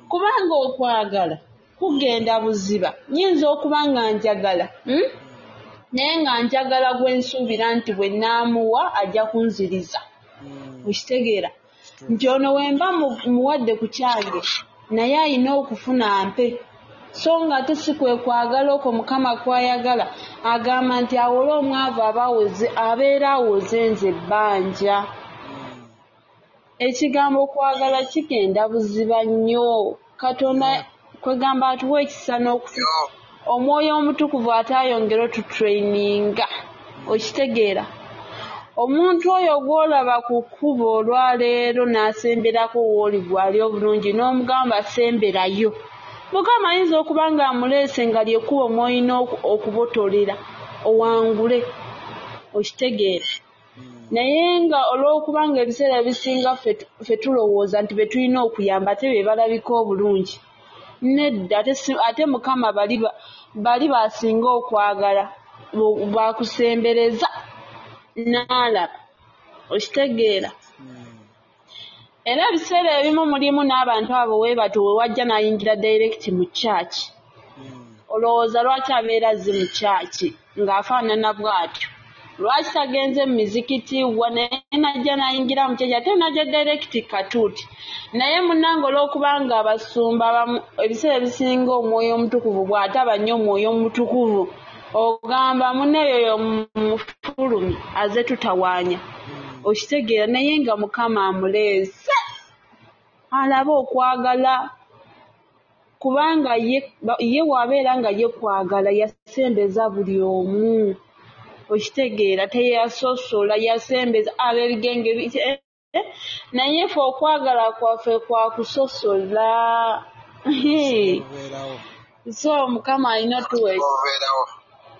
Kubanga okwagala kugenda buziba. Nyinza okuba nga njagala hmm? naye nga njagala gwe nsuubira nti bwe naamuwa ajja kunziriza. Okitegeera. Nti ono wemba mu- muwadde ku kyange naye ayina okufuna mpe so nga ate si kwe kwagala okwo mukama kwayagala agamba nti awole omwavu abeera awoze nze ebbanja. Ekigambo okwagala kigenda buziba nnyo. Katonda kwegamba atuwa ekisa n'okufu omwoyo omutukuvu ate ayongera otutraininga okitegeera. Omuntu oyo gw'olaba ku kkubo olwaleero n'asemberako w'oli gwali obulungi n'omugamba semberayo mukama ayinza okuba ng'amuleese nga lyekkubo mw'olina oku- okubotolera owangule okitegeera naye nga olw'okuba nga ebiseera tu- ffe tulowooza nti be tulina okuyamba ate be balabika obulungi nedda ate mukama bali ba- bali basinga okwagala bakusembereza n'alaba okitegeera era ebiseera ebimu mulimu n'abantu abo we batyo we wajja n'ayingira direct mu kyaki olowooza lwaki abeera azze mu kyaki ng'afaanana bw'atyo. Lwaki tagenze mu mizikiti wa? Naye najja n'ayingira mu kyaki ate najja direct katuuti. Naye munnange olw'okuba nga abasumba abamu ebiseera ebisinga omwoyo omutukuvu bw'ataba nnyo omwoyo omutukuvu ogamba munneeyo yo mufulumi aze tutawaanya okitegeera naye nga mukama amuleese. Alabe okwagala kubanga ye bw'abeera nga ye kwagala yasembeza buli omu. Okitegeera teyasosola yasembeza ab'ebigenge bi- eh, eh, naye ffe okwagala kwaffe kwa kusosola so mukama alina otuwa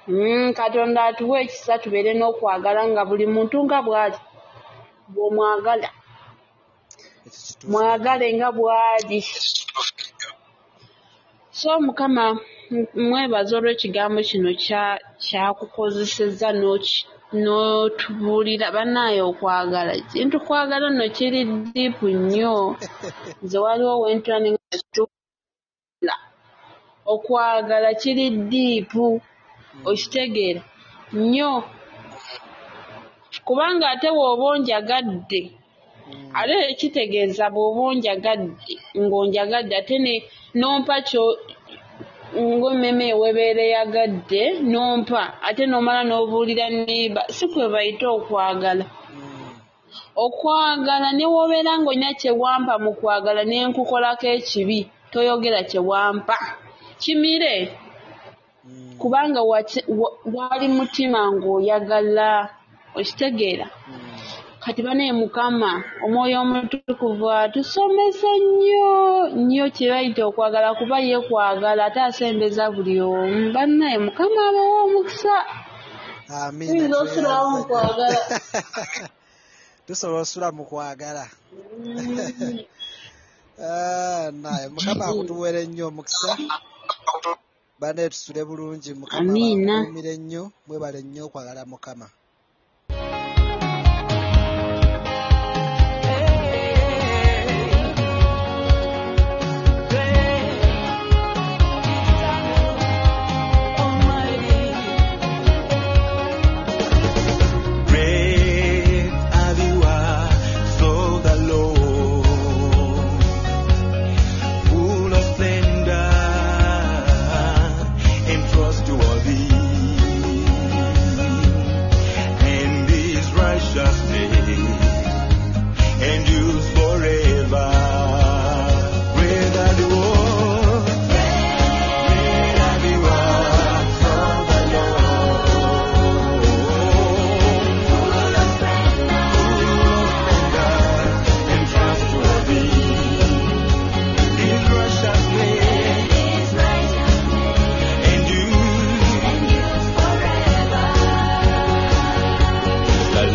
Mm, katonda atuwa ekisa tubeere n'okwagala nga buli muntu nga bw'ali kituufu mwagale nga bw'ali. So mukama mwebaza olw'ekigambo kino kya- kyakukozesezza n'oki- n'otubuulira bannaaye okwagala. Kintu kwagala nno kiri diipu nnyo. Nze waliwo wentula ne nga okwagala kiri diipu okitegeera. Nnyo kubanga ate bw'oba onjagadde ate ekitegeeza bw'oba onjagadde ng'onjagadde ate nompa ng'emmeme ewebeera eyagadde nompa ate n'omala n'obuulira neiba si kwe bayita okwagala. Okwagala ne wobeera ng'olina kyewampa mu kwagala ne nkukolako ekibi toyogera kyewampa kimire? Kubanga waki- wa- wali mutima ng'oyagala okitegeera. Kati banaye mukama omwoyo omutukuvu atusomesa nnyo nnyo kye bayita okwagala kuba ye kwagala ate asembeza buli omu. Bannaye mukama abawa omukisa. Tuyinza osulawo mu kwagala. Tusobola osula mu kwagala. Ah, naye mukama akutuwere nnyo omukisa. Bane tusule bulungi mukama Amiina. bakuumire nnyo mwebale nnyo okwagala mukama